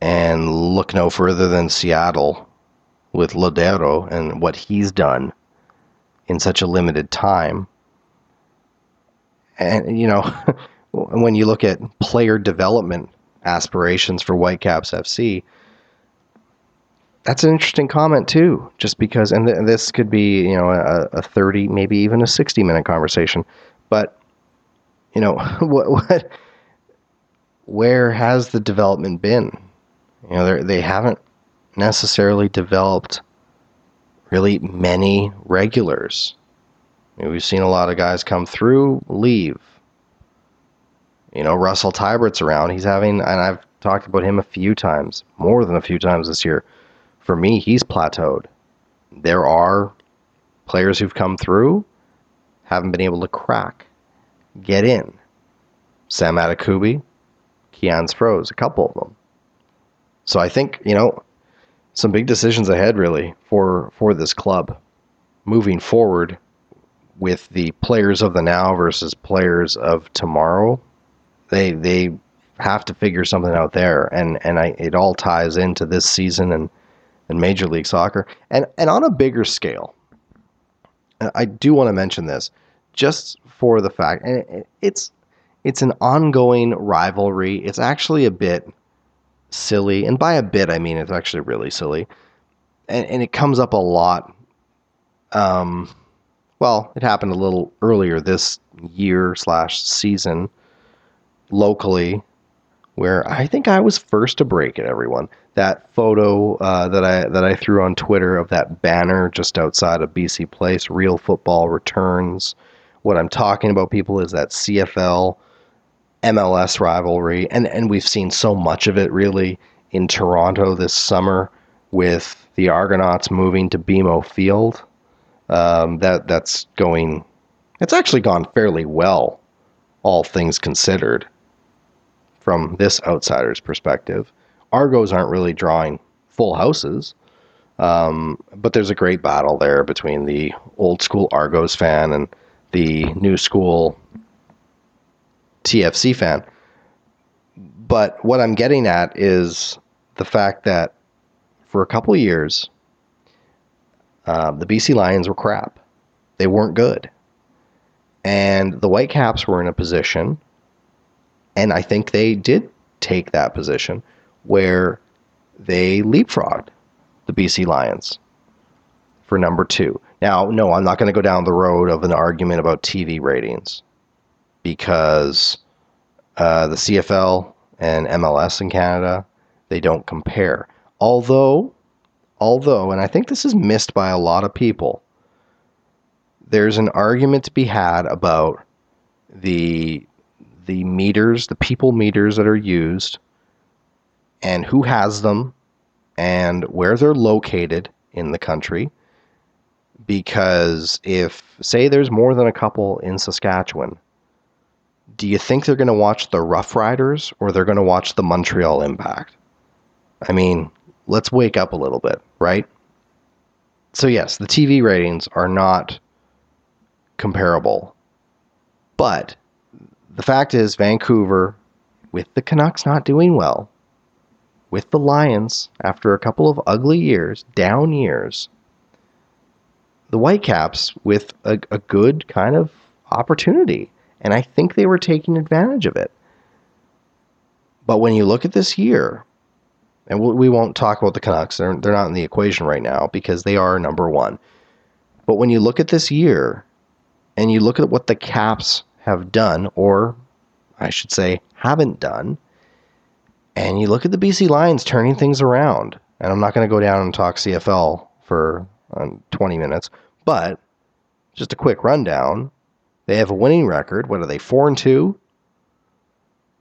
and look no further than Seattle with Lodeiro and what he's done in such a limited time. And, you know, when you look at player development aspirations for Whitecaps FC, that's an interesting comment too, just because, and, th- this could be, you know, a, a 30, maybe even a 60 minute conversation. But, you know, what, what, where has the development been? You know, they haven't necessarily developed really many regulars. I mean, we've seen a lot of guys come through, leave. You know, Russell Teibert's around. He's having, and I've talked about him a few times, more than a few times this year. For me, he's plateaued. There are players who've come through, haven't been able to crack, get in. Sam Adekugbe, Kianz Froese, a couple of them. So I think you know some big decisions ahead really for for this club moving forward with the players of the now versus players of tomorrow. They they have to figure something out there, and and I it all ties into this season and and Major League Soccer, and and on a bigger scale. I do want to mention this just for the fact, and it's it's an ongoing rivalry. It's actually a bit silly, and by a bit I mean it's actually really silly, and and it comes up a lot. Um, well, it happened a little earlier this year slash season, locally, where I think I was first to break it. Everyone, that photo uh, that I that I threw on Twitter of that banner just outside of BC Place, real football returns. What I'm talking about, people, is that CFL MLS rivalry, and and we've seen so much of it really in Toronto this summer with the Argonauts moving to BMO Field. Um, that that's going. It's actually gone fairly well, all things considered. From this outsider's perspective, Argos aren't really drawing full houses, um, but there's a great battle there between the old school Argos fan and the new school TFC fan. But what I'm getting at is the fact that for a couple of years, uh, the BC Lions were crap. They weren't good. And the Whitecaps were in a position And I think they did take that position where they leapfrogged the BC Lions for number two. Now, no, I'm not going to go down the road of an argument about TV ratings because uh, the CFL and MLS in Canada they don't compare. Although, although, and I think this is missed by a lot of people, there's an argument to be had about the the meters, the people meters that are used, and who has them, and where they're located in the country. Because if, say, there's more than a couple in Saskatchewan, do you think they're going to watch the Rough Riders or they're going to watch the Montreal Impact? I mean, let's wake up a little bit, right? So, yes, the TV ratings are not comparable. But the fact is, Vancouver, with the Canucks not doing well, with the Lions after a couple of ugly years, down years, the Whitecaps with a, a good kind of opportunity. And I think they were taking advantage of it. But when you look at this year, and we won't talk about the Canucks, they're, they're not in the equation right now because they are number one. But when you look at this year and you look at what the Caps have done, or I should say, haven't done, and you look at the BC Lions turning things around, and I'm not going to go down and talk CFL for um, 20 minutes, but just a quick rundown. They have a winning record. What are they? Four and two.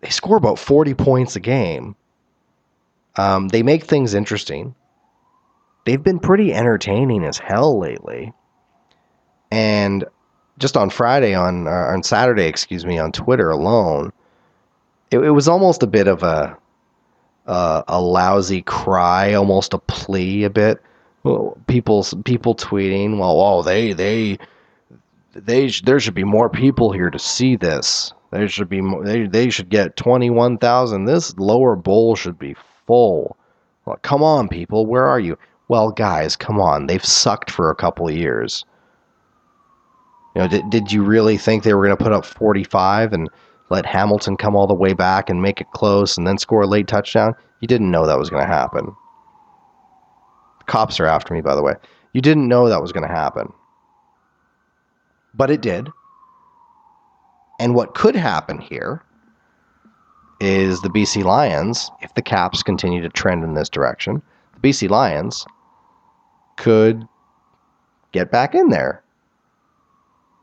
They score about 40 points a game. Um, they make things interesting. They've been pretty entertaining as hell lately. And just on Friday, on uh, on Saturday, excuse me, on Twitter alone, it, it was almost a bit of a uh, a lousy cry, almost a plea, a bit. People people tweeting, well, oh, they they they there should be more people here to see this. There should be they they should get twenty one thousand. This lower bowl should be full. Well, come on, people, where are you? Well, guys, come on. They've sucked for a couple of years. You know, did, did you really think they were going to put up 45 and let Hamilton come all the way back and make it close and then score a late touchdown? You didn't know that was going to happen. Cops are after me, by the way. You didn't know that was going to happen. But it did. And what could happen here is the BC Lions, if the Caps continue to trend in this direction, the BC Lions could get back in there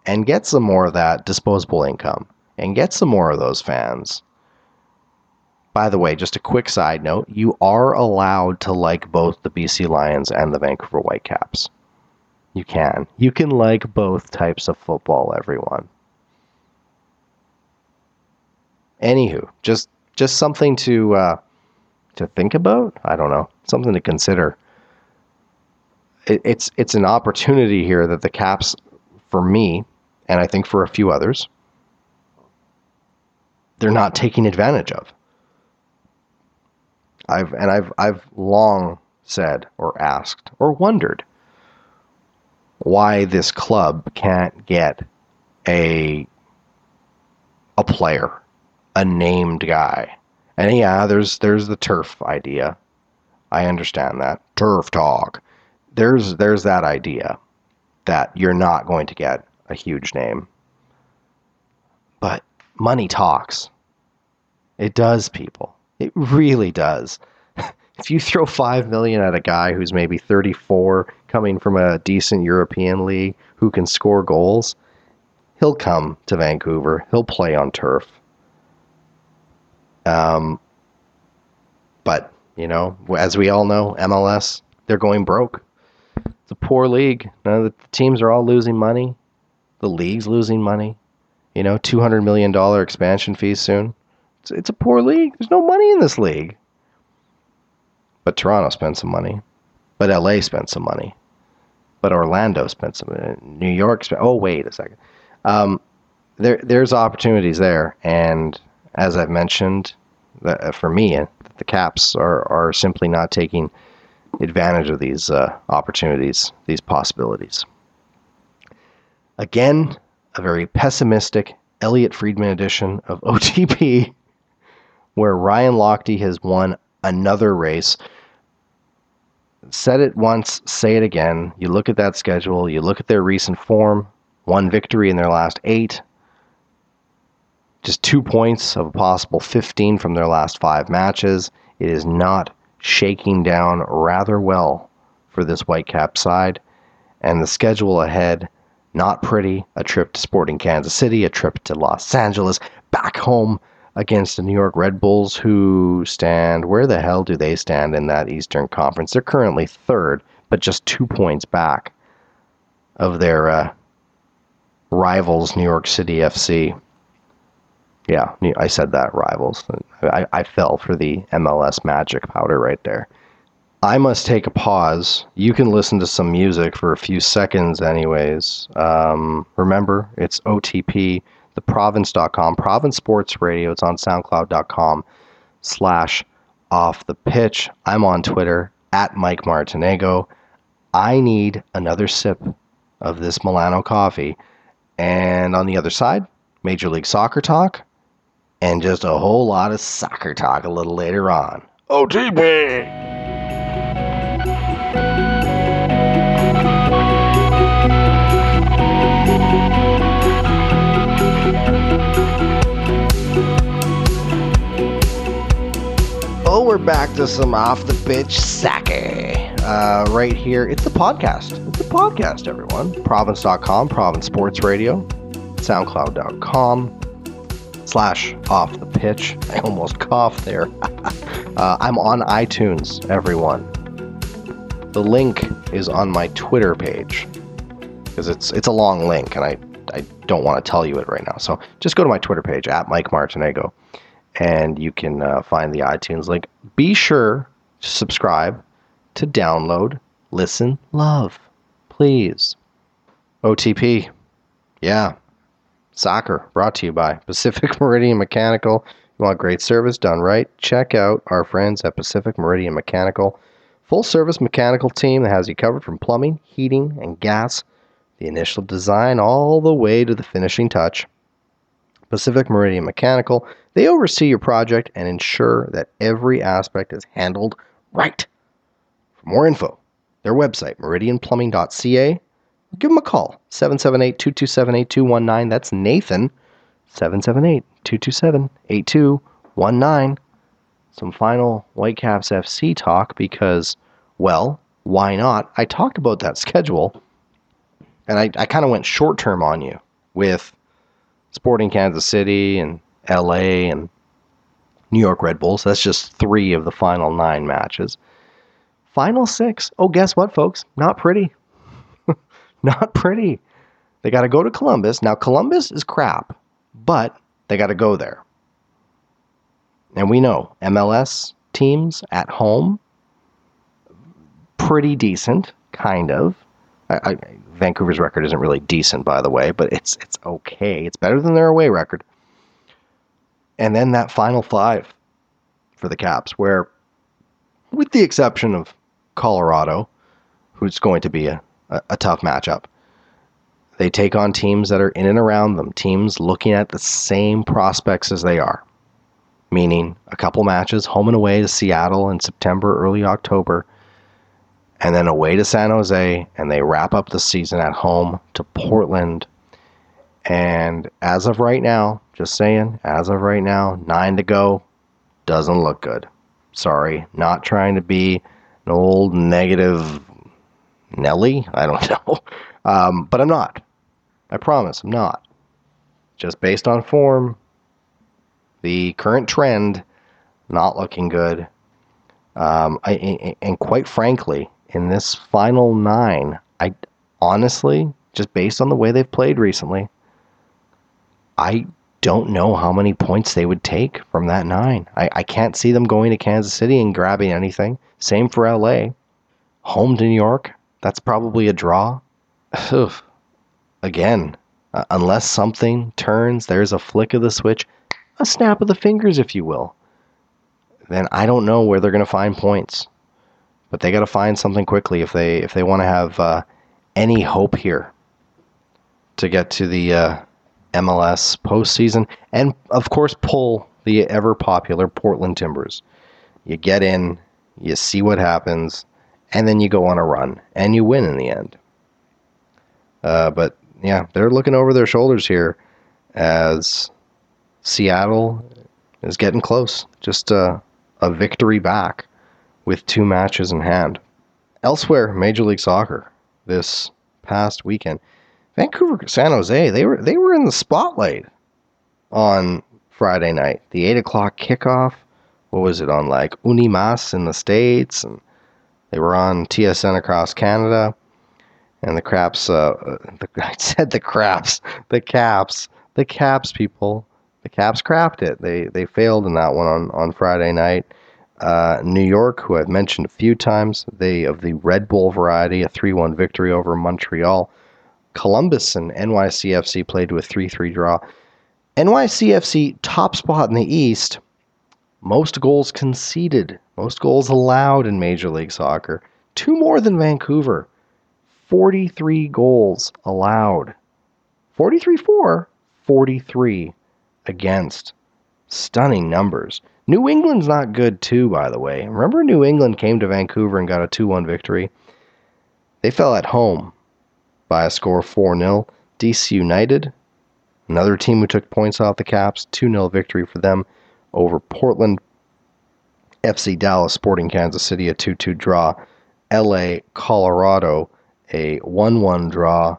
and get some more of that disposable income and get some more of those fans. By the way, just a quick side note you are allowed to like both the BC Lions and the Vancouver Whitecaps. You can. You can like both types of football, everyone. Anywho, just just something to uh, to think about. I don't know, something to consider. It, it's it's an opportunity here that the Caps, for me, and I think for a few others, they're not taking advantage of. I've and I've I've long said or asked or wondered why this club can't get a a player a named guy. And yeah, there's there's the turf idea. I understand that. Turf talk. There's there's that idea that you're not going to get a huge name. But money talks. It does, people. It really does. if you throw 5 million at a guy who's maybe 34 coming from a decent European league who can score goals, he'll come to Vancouver. He'll play on turf. Um, but you know, as we all know, MLS they're going broke. It's a poor league. None of the teams are all losing money. The league's losing money. You know, two hundred million dollar expansion fees soon. It's, it's a poor league. There's no money in this league. But Toronto spent some money. But LA spent some money. But Orlando spent some. Uh, New York spent. Oh wait a second. Um, there there's opportunities there, and as I've mentioned, uh, for me, uh, the Caps are, are simply not taking advantage of these uh, opportunities, these possibilities. Again, a very pessimistic Elliotte Friedman edition of OTP. where Ryan Lochte has won another race. Said it once, say it again. You look at that schedule, you look at their recent form, one victory in their last eight, just two points of a possible 15 from their last five matches. It is not shaking down rather well for this Whitecap side. And the schedule ahead, not pretty. A trip to Sporting Kansas City, a trip to Los Angeles, back home against the New York Red Bulls, who stand, where the hell do they stand in that Eastern Conference? They're currently third, but just two points back of their uh, rivals, New York City FC. Yeah, I said that, rivals. I, I fell for the MLS magic powder right there. I must take a pause. You can listen to some music for a few seconds, anyways. Um, remember, it's OTP, theprovince.com, Province Sports Radio. It's on SoundCloud.com slash off the pitch. I'm on Twitter at Mike Martinego. I need another sip of this Milano coffee. And on the other side, Major League Soccer talk and just a whole lot of soccer talk a little later on. OTP! We're back to some off the pitch sake. Uh, right here. It's a podcast. It's a podcast, everyone. Province.com, Province Sports Radio, SoundCloud.com, slash off the pitch. I almost coughed there. uh, I'm on iTunes, everyone. The link is on my Twitter page because it's it's a long link and I I don't want to tell you it right now. So just go to my Twitter page at Mike Martinego and you can uh, find the iTunes link. Be sure to subscribe, to download, listen, love, please. OTP, yeah, Soccer, brought to you by Pacific Meridian Mechanical. You want great service done right? Check out our friends at Pacific Meridian Mechanical. Full service mechanical team that has you covered from plumbing, heating, and gas, the initial design all the way to the finishing touch. Pacific Meridian Mechanical, they oversee your project and ensure that every aspect is handled right. For more info, their website, meridianplumbing.ca, give them a call 778 227 8219. That's Nathan 778 227 8219. Some final Whitecaps FC talk because, well, why not? I talked about that schedule and I, I kind of went short term on you with Sporting Kansas City and LA and New York Red Bulls. That's just three of the final nine matches. Final six. Oh, guess what, folks? Not pretty. Not pretty. They got to go to Columbus. Now, Columbus is crap, but they got to go there. And we know MLS teams at home, pretty decent, kind of. I, I, Vancouver's record isn't really decent, by the way, but it's it's okay. It's better than their away record. And then that final five for the Caps, where, with the exception of Colorado, who's going to be a, a, a tough matchup. They take on teams that are in and around them, teams looking at the same prospects as they are, meaning a couple matches home and away to Seattle in September, early October, and then away to San Jose, and they wrap up the season at home to Portland. And as of right now, just saying, as of right now, nine to go, doesn't look good. Sorry, not trying to be an old negative Nelly. I don't know. Um, but I'm not. I promise I'm not. Just based on form, the current trend, not looking good. Um, I, and quite frankly, in this final nine, I honestly, just based on the way they've played recently, I don't know how many points they would take from that nine. I, I can't see them going to Kansas City and grabbing anything. Same for LA. Home to New York, that's probably a draw. Again, uh, unless something turns, there's a flick of the switch, a snap of the fingers, if you will, then I don't know where they're going to find points. But they got to find something quickly if they if they want to have uh, any hope here to get to the uh, MLS postseason, and of course pull the ever popular Portland Timbers. You get in, you see what happens, and then you go on a run, and you win in the end. Uh, but yeah, they're looking over their shoulders here as Seattle is getting close. Just a, a victory back with two matches in hand. Elsewhere, Major League Soccer this past weekend, Vancouver San Jose they were they were in the spotlight on Friday night. The eight o'clock kickoff. What was it on like Unimas in the states, and they were on TSN across Canada. And the craps, uh, the, I said the craps, the caps, the caps people, the caps crapped it. They they failed in that one on on Friday night. Uh, New York, who I've mentioned a few times, they of the Red Bull variety, a 3 1 victory over Montreal. Columbus and NYCFC played to a 3 3 draw. NYCFC, top spot in the East, most goals conceded, most goals allowed in Major League Soccer. Two more than Vancouver. 43 goals allowed. 43 4, 43 against. Stunning numbers. New England's not good too, by the way. Remember, New England came to Vancouver and got a 2 1 victory? They fell at home by a score 4 0. DC United, another team who took points off the Caps, 2 0 victory for them over Portland. FC Dallas Sporting Kansas City, a 2 2 draw. LA Colorado, a 1 1 draw.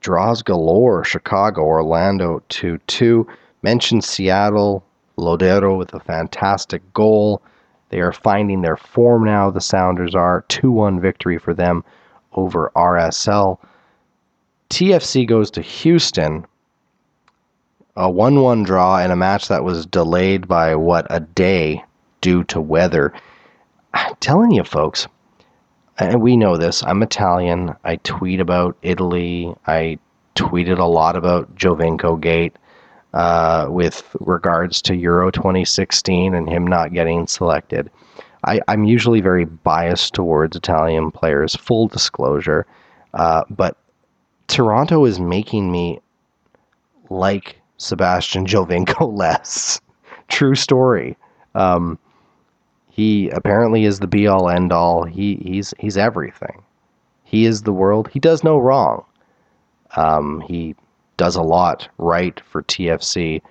Draws galore. Chicago, Orlando 2 2. Mentioned Seattle, Lodeiro with a fantastic goal. They are finding their form now, the Sounders are. 2 1 victory for them over RSL. TFC goes to Houston. A 1 1 draw in a match that was delayed by, what, a day due to weather. I'm telling you, folks, and we know this. I'm Italian. I tweet about Italy. I tweeted a lot about Giovinco Gate uh, with regards to Euro 2016 and him not getting selected. I, am usually very biased towards Italian players, full disclosure, uh, but Toronto is making me like Sebastian Giovinco less. True story. Um, he apparently is the be all end all. He he's he's everything. He is the world. He does no wrong. Um, he does a lot right for TFC,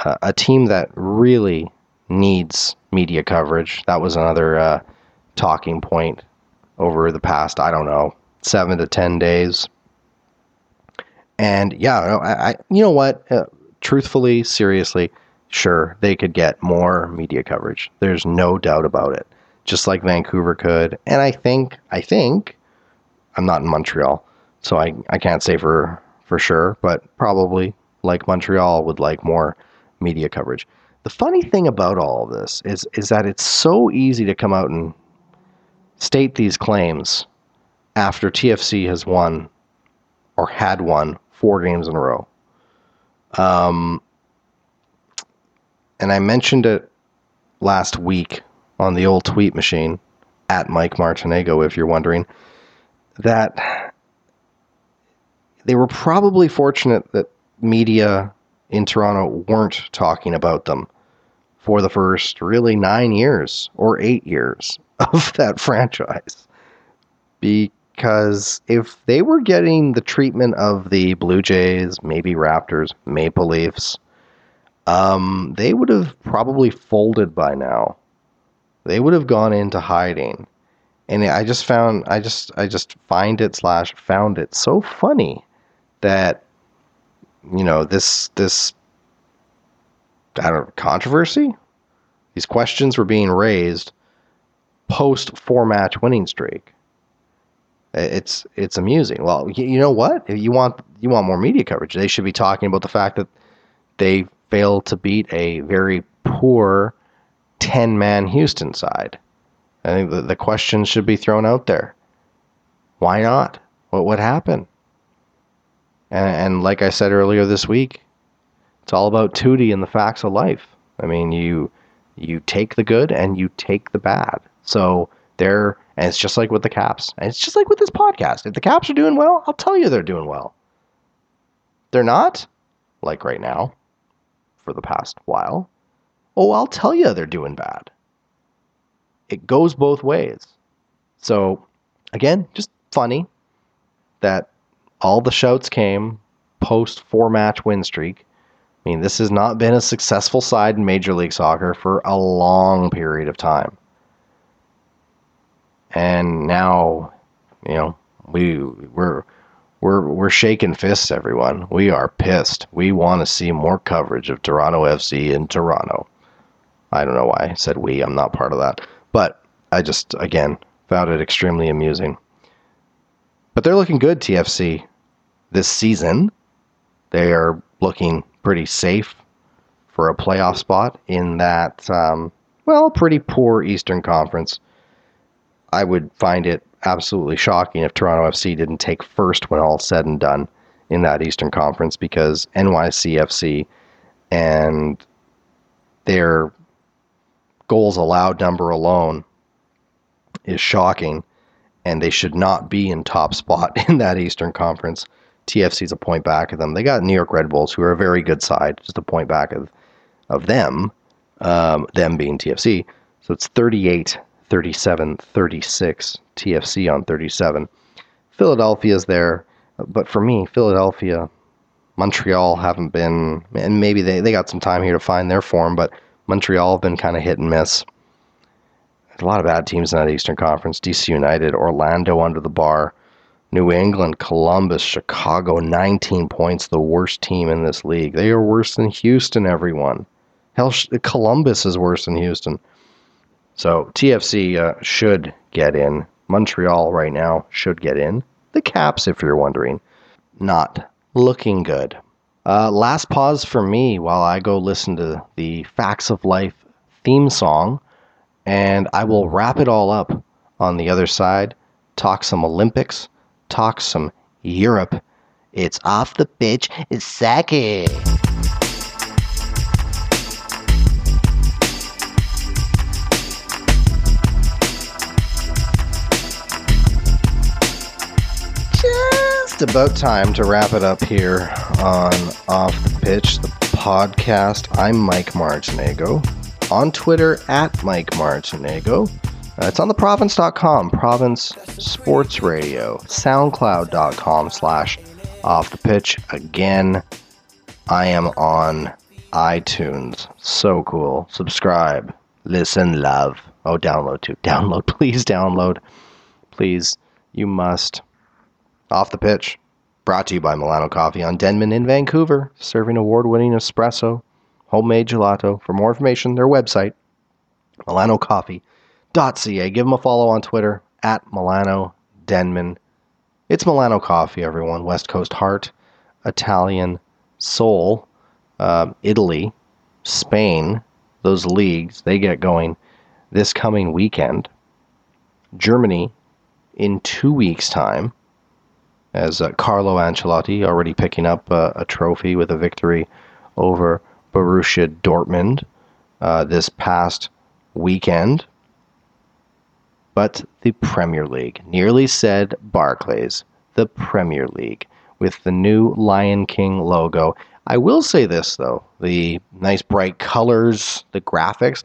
uh, a team that really needs media coverage. That was another uh, talking point over the past, I don't know, seven to ten days. And yeah, I, I you know what? Uh, truthfully, seriously, sure, they could get more media coverage. There's no doubt about it. Just like Vancouver could. And I think, I think, I'm not in Montreal, so I, I can't say for for sure, but probably like Montreal would like more media coverage. The funny thing about all of this is is that it's so easy to come out and state these claims after TFC has won or had won four games in a row. Um, and I mentioned it last week on the old tweet machine at Mike Martinego, if you're wondering, that they were probably fortunate that media in Toronto weren't talking about them for the first really nine years or eight years of that franchise. Because if they were getting the treatment of the Blue Jays, maybe Raptors, Maple Leafs, um, they would have probably folded by now. They would have gone into hiding. And I just found, I just, I just find it slash found it so funny that you know this this I don't know, controversy. These questions were being raised post four match winning streak. It's it's amusing. Well, you know what? If you want you want more media coverage, they should be talking about the fact that they failed to beat a very poor ten man Houston side. I think the, the question should be thrown out there. Why not? What what happened? And, and like I said earlier this week, it's all about Tootie and the facts of life. I mean, you you take the good and you take the bad. So there, and it's just like with the Caps. And it's just like with this podcast. If the Caps are doing well, I'll tell you they're doing well. They're not, like right now, for the past while. oh, I'll tell you they're doing bad. It goes both ways. So, again, just funny that all the shouts came post four match win streak. I mean, this has not been a successful side in Major League Soccer for a long period of time. And now, you know, we we're we're we're shaking fists, everyone. We are pissed. We want to see more coverage of Toronto FC in Toronto. I don't know why I said we. I'm not part of that, but I just again found it extremely amusing. But they're looking good, TFC, this season. They are looking pretty safe for a playoff spot in that, um, well, pretty poor Eastern Conference. I would find it absolutely shocking if Toronto FC didn't take first when all said and done in that Eastern Conference because NYCFC and their goals allowed number alone is shocking and they should not be in top spot in that Eastern Conference. TFC's a point back of them. They got New York Red Bulls, who are a very good side, just a point back of of them, um, them being TFC. So it's 38 37 36 TFC on 37. Philadelphia's there, but for me, Philadelphia, Montreal haven't been, and maybe they, they got some time here to find their form, but Montreal have been kind of hit and miss. A lot of bad teams in that Eastern Conference. DC United, Orlando under the bar. New England, Columbus, Chicago, 19 points, the worst team in this league. They are worse than Houston, everyone. Hell, Columbus is worse than Houston. So TFC uh, should get in. Montreal right now should get in. The Caps, if you're wondering, not looking good. Uh, last pause for me while I go listen to the Facts of Life theme song, and I will wrap it all up on the other side. Talk some Olympics talk some Europe. It's off the pitch. It's Saki. Just about time to wrap it up here on Off the Pitch, the podcast. I'm Mike Martinego. On Twitter at Mike Martinego. Uh, it's on the province.com, Province Sports Radio, soundcloud.com slash off the pitch. Again, I am on iTunes. So cool. Subscribe, listen, love. Oh, download too. Download, please download. Please, you must. Off the pitch. Brought to you by Milano Coffee on Denman in Vancouver, serving award winning espresso, homemade gelato. For more information, their website, Milano Coffee Ca. Give them a follow on Twitter at Milano Denman. It's Milano Coffee, everyone. West Coast Heart, Italian Soul, uh, Italy, Spain. Those leagues they get going this coming weekend. Germany in two weeks' time, as uh, Carlo Ancelotti already picking up uh, a trophy with a victory over Borussia Dortmund uh, this past weekend but the Premier League. Nearly said Barclays, the Premier League, with the new Lion King logo. I will say this though the nice bright colors, the graphics,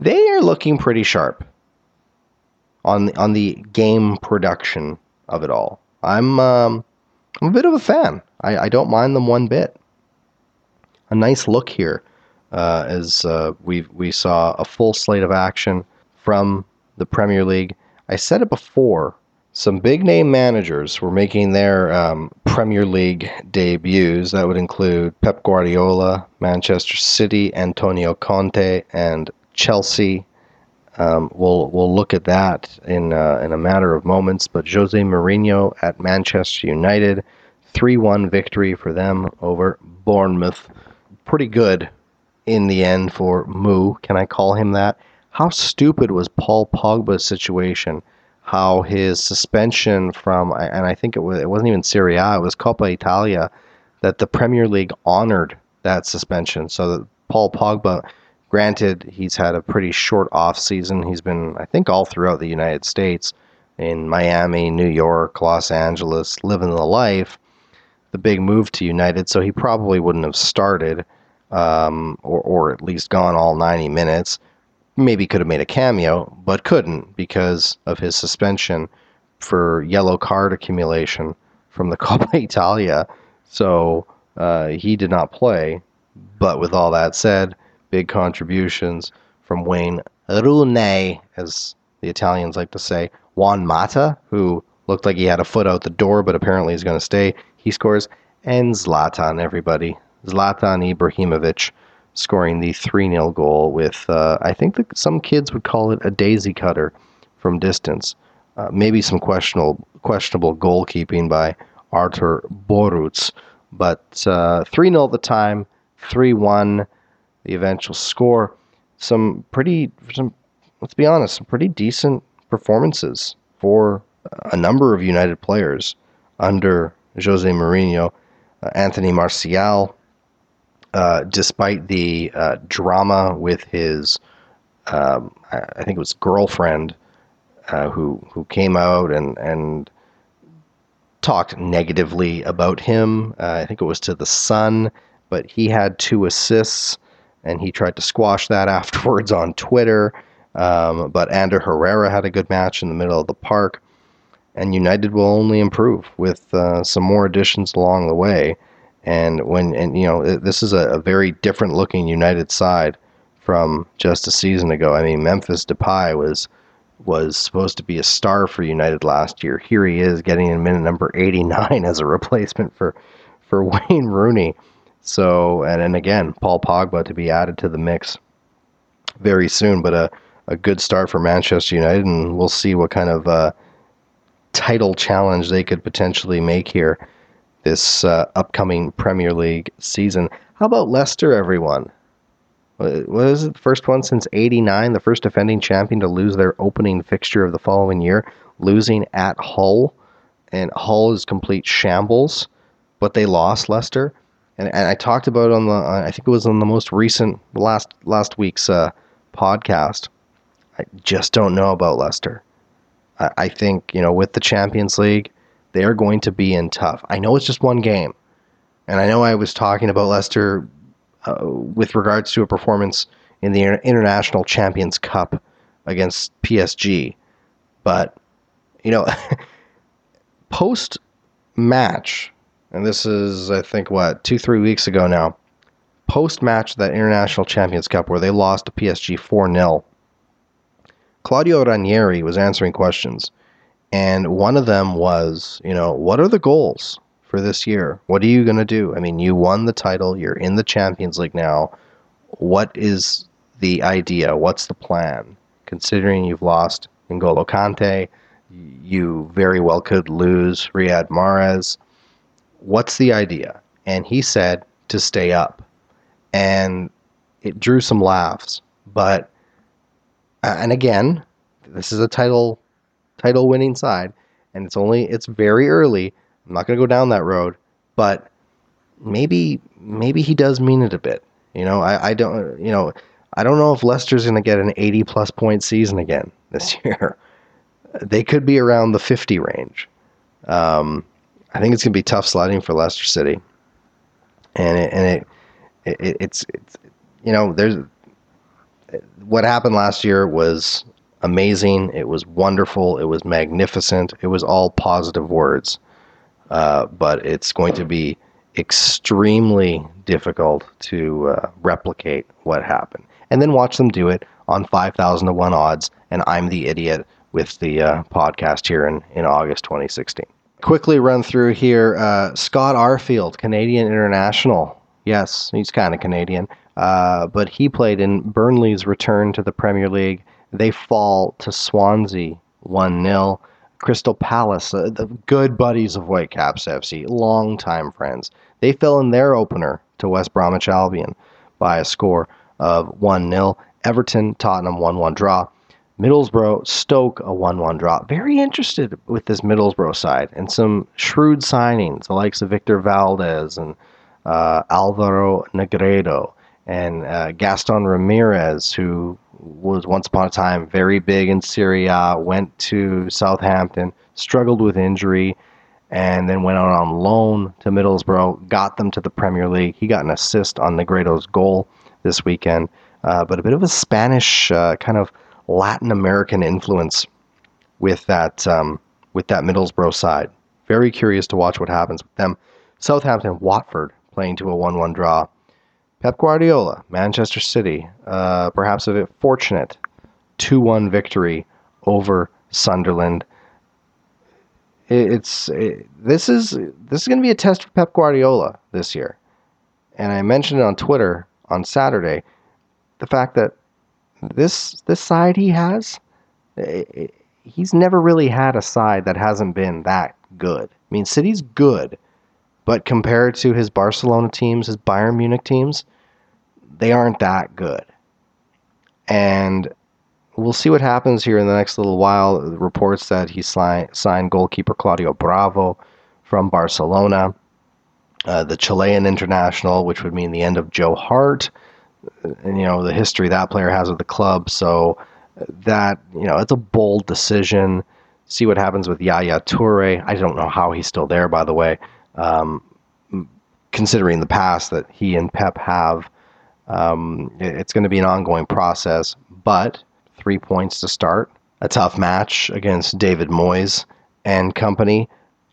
they are looking pretty sharp on the, on the game production of it all. I'm um, I'm a bit of a fan. I, I don't mind them one bit. A nice look here, uh, as uh, we we saw a full slate of action from the Premier League. I said it before. Some big name managers were making their um, Premier League debuts. That would include Pep Guardiola, Manchester City, Antonio Conte, and Chelsea. Um, we'll we'll look at that in uh, in a matter of moments. But Jose Mourinho at Manchester United, three one victory for them over Bournemouth. Pretty good in the end for Moo. Can I call him that? how stupid was Paul Pogba's situation? How his suspension from, and I think it, was, it wasn't even Serie A, it was Coppa Italia, that the Premier League honored that suspension. So that Paul Pogba, granted, he's had a pretty short off season. He's been, I think, all throughout the United States, in Miami, New York, Los Angeles, living the life. The big move to United, so he probably wouldn't have started um, or, or at least gone all 90 minutes. Maybe could have made a cameo, but couldn't because of his suspension for yellow card accumulation from the Coppa Italia. So uh, he did not play. But with all that said, big contributions from Wayne Rooney, as the Italians like to say. Juan Mata, who looked like he had a foot out the door, but apparently he's going to stay. He scores. And Zlatan, everybody. Zlatan Ibrahimovic scoring the 3 0 goal with, uh, I think that some kids would call it a daisy cutter from distance. Uh, maybe some questionable questionable goalkeeping by Artur Boruc. But 3 uh, 0 at the time, 3 1 the eventual score. Some pretty, some, let's be honest, some pretty decent performances for a number of United players under Jose Mourinho. Uh, Anthony Martial, uh, despite the uh, drama with his, um, I think it was girlfriend, uh, who who came out and and talked negatively about him. Uh, I think it was to the Sun, but he had two assists, and he tried to squash that afterwards on Twitter. Um, but Ander Herrera had a good match in the middle of the park, and United will only improve with uh, some more additions along the way. And when and you know this is a, a very different looking United side from just a season ago. I mean, Memphis Depay was was supposed to be a star for United last year. Here he is getting in minute number 89 as a replacement for for Wayne Rooney. So and and again, Paul Pogba to be added to the mix very soon, but a a good start for Manchester United, and we'll see what kind of uh, title challenge they could potentially make here this uh, upcoming Premier League season. How about Leicester, everyone? what is it? The first one since '89, the first defending champion to lose their opening fixture of the following year, losing at Hull, and Hull is complete shambles, but they lost Leicester, and, and I talked about on the I think it was on the most recent last last week's uh, podcast. I just don't know about Leicester. I, think you know with the Champions League, they are going to be in tough. I know it's just one game, and I know I was talking about Leicester uh, with regards to a performance in the International Champions Cup against PSG. But, you know, post match, and this is, I think, what, two, three weeks ago now, post match that International Champions Cup where they lost to PSG 4 0, Claudio Ranieri was answering questions. And one of them was, you know, what are the goals? for this year? What are you going to do? I mean, you won the title, you're in the Champions League now. What is the idea? What's the plan? Considering you've lost N'Golo Kante, you very well could lose Riyad Mahrez. What's the idea? And he said to stay up. And it drew some laughs. But, and again, this is a title title winning side and it's only it's very early I'm not going to go down that road, but maybe maybe he does mean it a bit. You know, I, I don't you know I don't know if Leicester's going to get an 80 plus point season again this year. They could be around the 50 range. Um, I think it's going to be tough sledding for Leicester City, and it, and it, it it's it's you know there's what happened last year was amazing. It was wonderful. It was magnificent. It was all positive words. Uh, but it's going to be extremely difficult to uh, replicate what happened. And then watch them do it on 5,000 to 1 odds, and I'm the idiot with the uh, podcast here in, in August 2016. Quickly run through here uh, Scott Arfield, Canadian international. Yes, he's kind of Canadian, uh, but he played in Burnley's return to the Premier League. They fall to Swansea 1 0. Crystal Palace, uh, the good buddies of Whitecaps FC, longtime friends. They fell in their opener to West Bromwich Albion by a score of 1 0. Everton, Tottenham 1 1 draw. Middlesbrough, Stoke, a 1 1 draw. Very interested with this Middlesbrough side and some shrewd signings, the likes of Victor Valdés and uh, Alvaro Negredo and uh, Gaston Ramirez, who was once upon a time very big in Serie A, went to Southampton, struggled with injury, and then went out on loan to Middlesbrough, got them to the Premier League. He got an assist on Negredo's goal this weekend, uh, but a bit of a Spanish uh, kind of Latin American influence with that um, with that Middlesbrough side. Very curious to watch what happens with them. Southampton, Watford playing to a 1-1 draw. Pep Guardiola, Manchester City, uh, perhaps a bit fortunate 2-1 victory over Sunderland. It's it, this is this is going to be a test for Pep Guardiola this year, and I mentioned it on Twitter on Saturday. The fact that this this side he has, he's never really had a side that hasn't been that good. I mean, City's good, but compared to his Barcelona teams, his Bayern Munich teams, they aren't that good. And we'll see what happens here in the next little while. Reports that he signed goalkeeper Claudio Bravo from Barcelona, uh, the Chilean international, which would mean the end of Joe Hart, and you know the history that player has with the club. So that you know it's a bold decision. See what happens with Yaya Toure. I don't know how he's still there, by the way. Um, considering the past that he and Pep have, um, it's going to be an ongoing process. But three points to start. A tough match against David Moyes and company.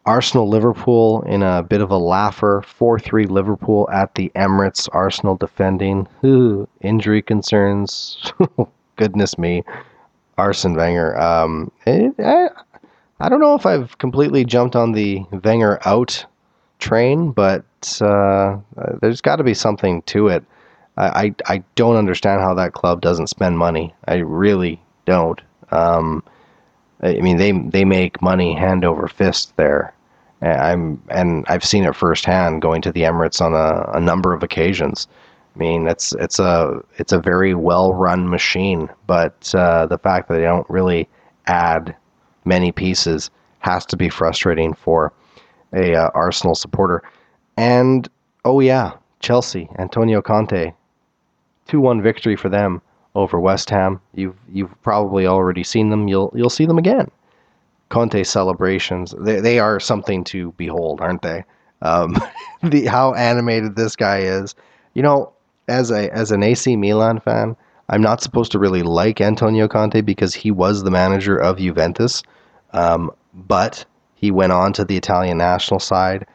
Arsenal Liverpool in a bit of a laugher. 4 3 Liverpool at the Emirates. Arsenal defending. Ooh, injury concerns. Goodness me. Arsene Wenger. Um, it, I, I don't know if I've completely jumped on the Wenger out train, but uh, there's got to be something to it. I, I don't understand how that club doesn't spend money. I really don't. Um, I mean, they they make money hand over fist there. I'm and I've seen it firsthand going to the Emirates on a, a number of occasions. I mean, it's it's a it's a very well run machine, but uh, the fact that they don't really add many pieces has to be frustrating for a uh, Arsenal supporter. And oh yeah, Chelsea, Antonio Conte 2-1 victory for them over West Ham. You've you've probably already seen them. You'll you'll see them again. Conte celebrations. They they are something to behold, aren't they? Um, the how animated this guy is. You know, as a as an AC Milan fan, I'm not supposed to really like Antonio Conte because he was the manager of Juventus, um, but he went on to the Italian national side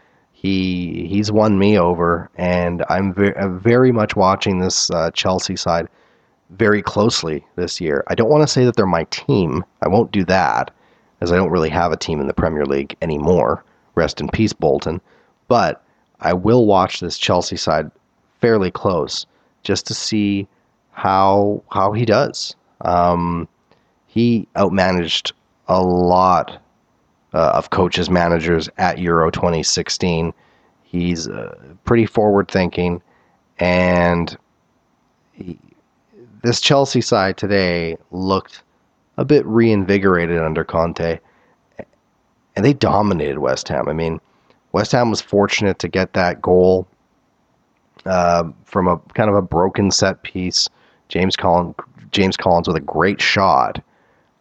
he he's won me over, and I'm very, very much watching this uh, Chelsea side very closely this year. I don't want to say that they're my team. I won't do that, as I don't really have a team in the Premier League anymore. Rest in peace, Bolton. But I will watch this Chelsea side fairly close just to see how how he does. Um, he outmanaged a lot uh, of coaches, managers at Euro 2016. He's uh, pretty forward thinking, and he, this Chelsea side today looked a bit reinvigorated under Conte, and they dominated West Ham. I mean, West Ham was fortunate to get that goal uh, from a kind of a broken set piece. James Collins, James Collins with a great shot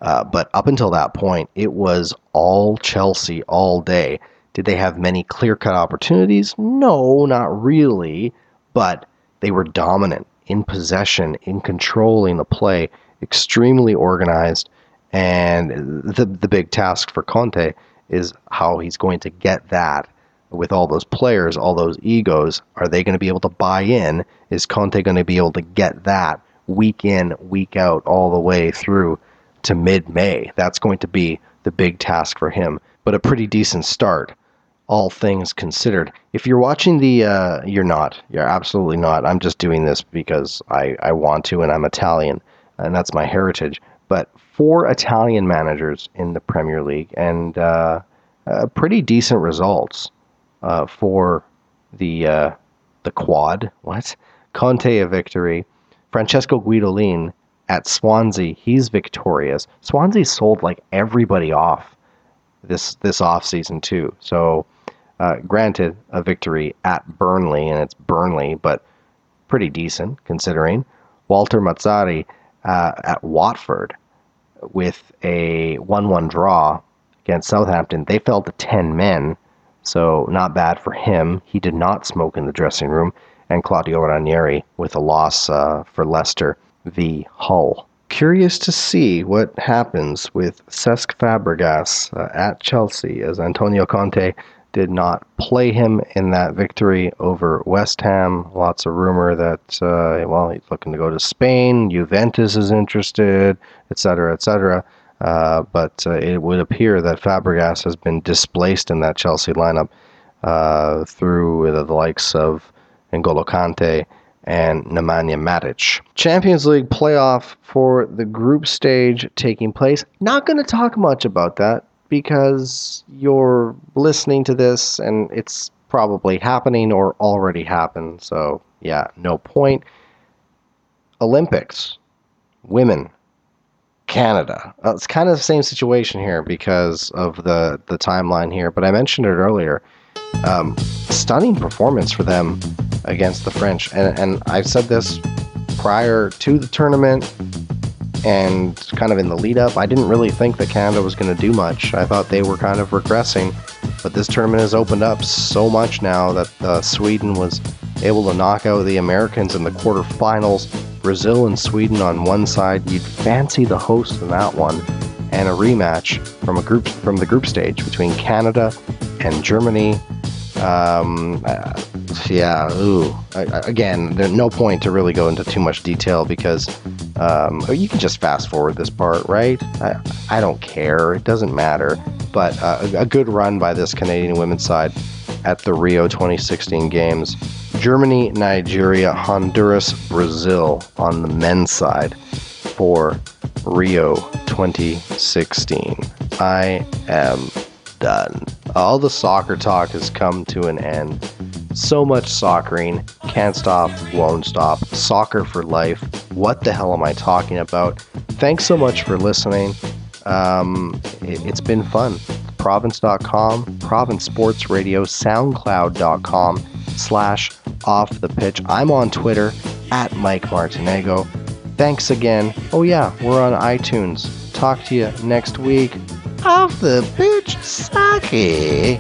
uh, but up until that point, it was all Chelsea all day. Did they have many clear cut opportunities? No, not really. But they were dominant in possession, in controlling the play, extremely organized. And the, the big task for Conte is how he's going to get that with all those players, all those egos. Are they going to be able to buy in? Is Conte going to be able to get that week in, week out, all the way through? To mid May. That's going to be the big task for him, but a pretty decent start, all things considered. If you're watching the, uh, you're not. You're absolutely not. I'm just doing this because I, I want to and I'm Italian, and that's my heritage. But four Italian managers in the Premier League and uh, uh, pretty decent results uh, for the uh, the quad. What? Conte a victory. Francesco Guidolin at Swansea, he's victorious. Swansea sold like everybody off this this off season too. So, uh, granted, a victory at Burnley, and it's Burnley, but pretty decent considering. Walter Mazzarri uh, at Watford with a 1-1 draw against Southampton. They fell to 10 men So, not bad for him. He did not smoke in the dressing room. And Claudio Ranieri with a loss uh, for Leicester v Hull. Curious to see what happens with Cesc Fabregas uh, at Chelsea as Antonio Conte did not play him in that victory over West Ham. Lots of rumor that, uh, well, he's looking to go to Spain, Juventus is interested, etc., etc. Uh, but uh, it would appear that Fabregas has been displaced in that Chelsea lineup uh, through the, the likes of N'Golo Kante and Nemanja Matic. Champions League playoff for the group stage taking place. Not going to talk much about that because you're listening to this and it's probably happening or already happened. So, yeah, no point. Olympics, women, Canada. Uh, it's kind of the same situation here because of the, the timeline here, but I mentioned it earlier. Um, stunning performance for them against the French. And, and I've said this prior to the tournament and kind of in the lead up, I didn't really think that Canada was going to do much. I thought they were kind of regressing, but this tournament has opened up so much now that uh, Sweden was able to knock out the Americans in the quarterfinals. Brazil and Sweden on one side, you'd fancy the host in that one, and a rematch from a group from the group stage between Canada and Germany. Um, uh, yeah, ooh. again, there's no point to really go into too much detail because um, you can just fast forward this part, right? I, I don't care. It doesn't matter. But uh, a good run by this Canadian women's side at the Rio 2016 Games. Germany, Nigeria, Honduras, Brazil on the men's side for Rio 2016. I am done. All the soccer talk has come to an end. So much soccering. Can't stop, won't stop. Soccer for life. What the hell am I talking about? Thanks so much for listening. Um, it, has been fun. Province.com, Province Sports Radio, SoundCloud.com slash off the pitch. I'm on Twitter at Mike Martinego. Thanks again. Oh, yeah, we're on iTunes. Talk to you next week. Off the pitch, sake.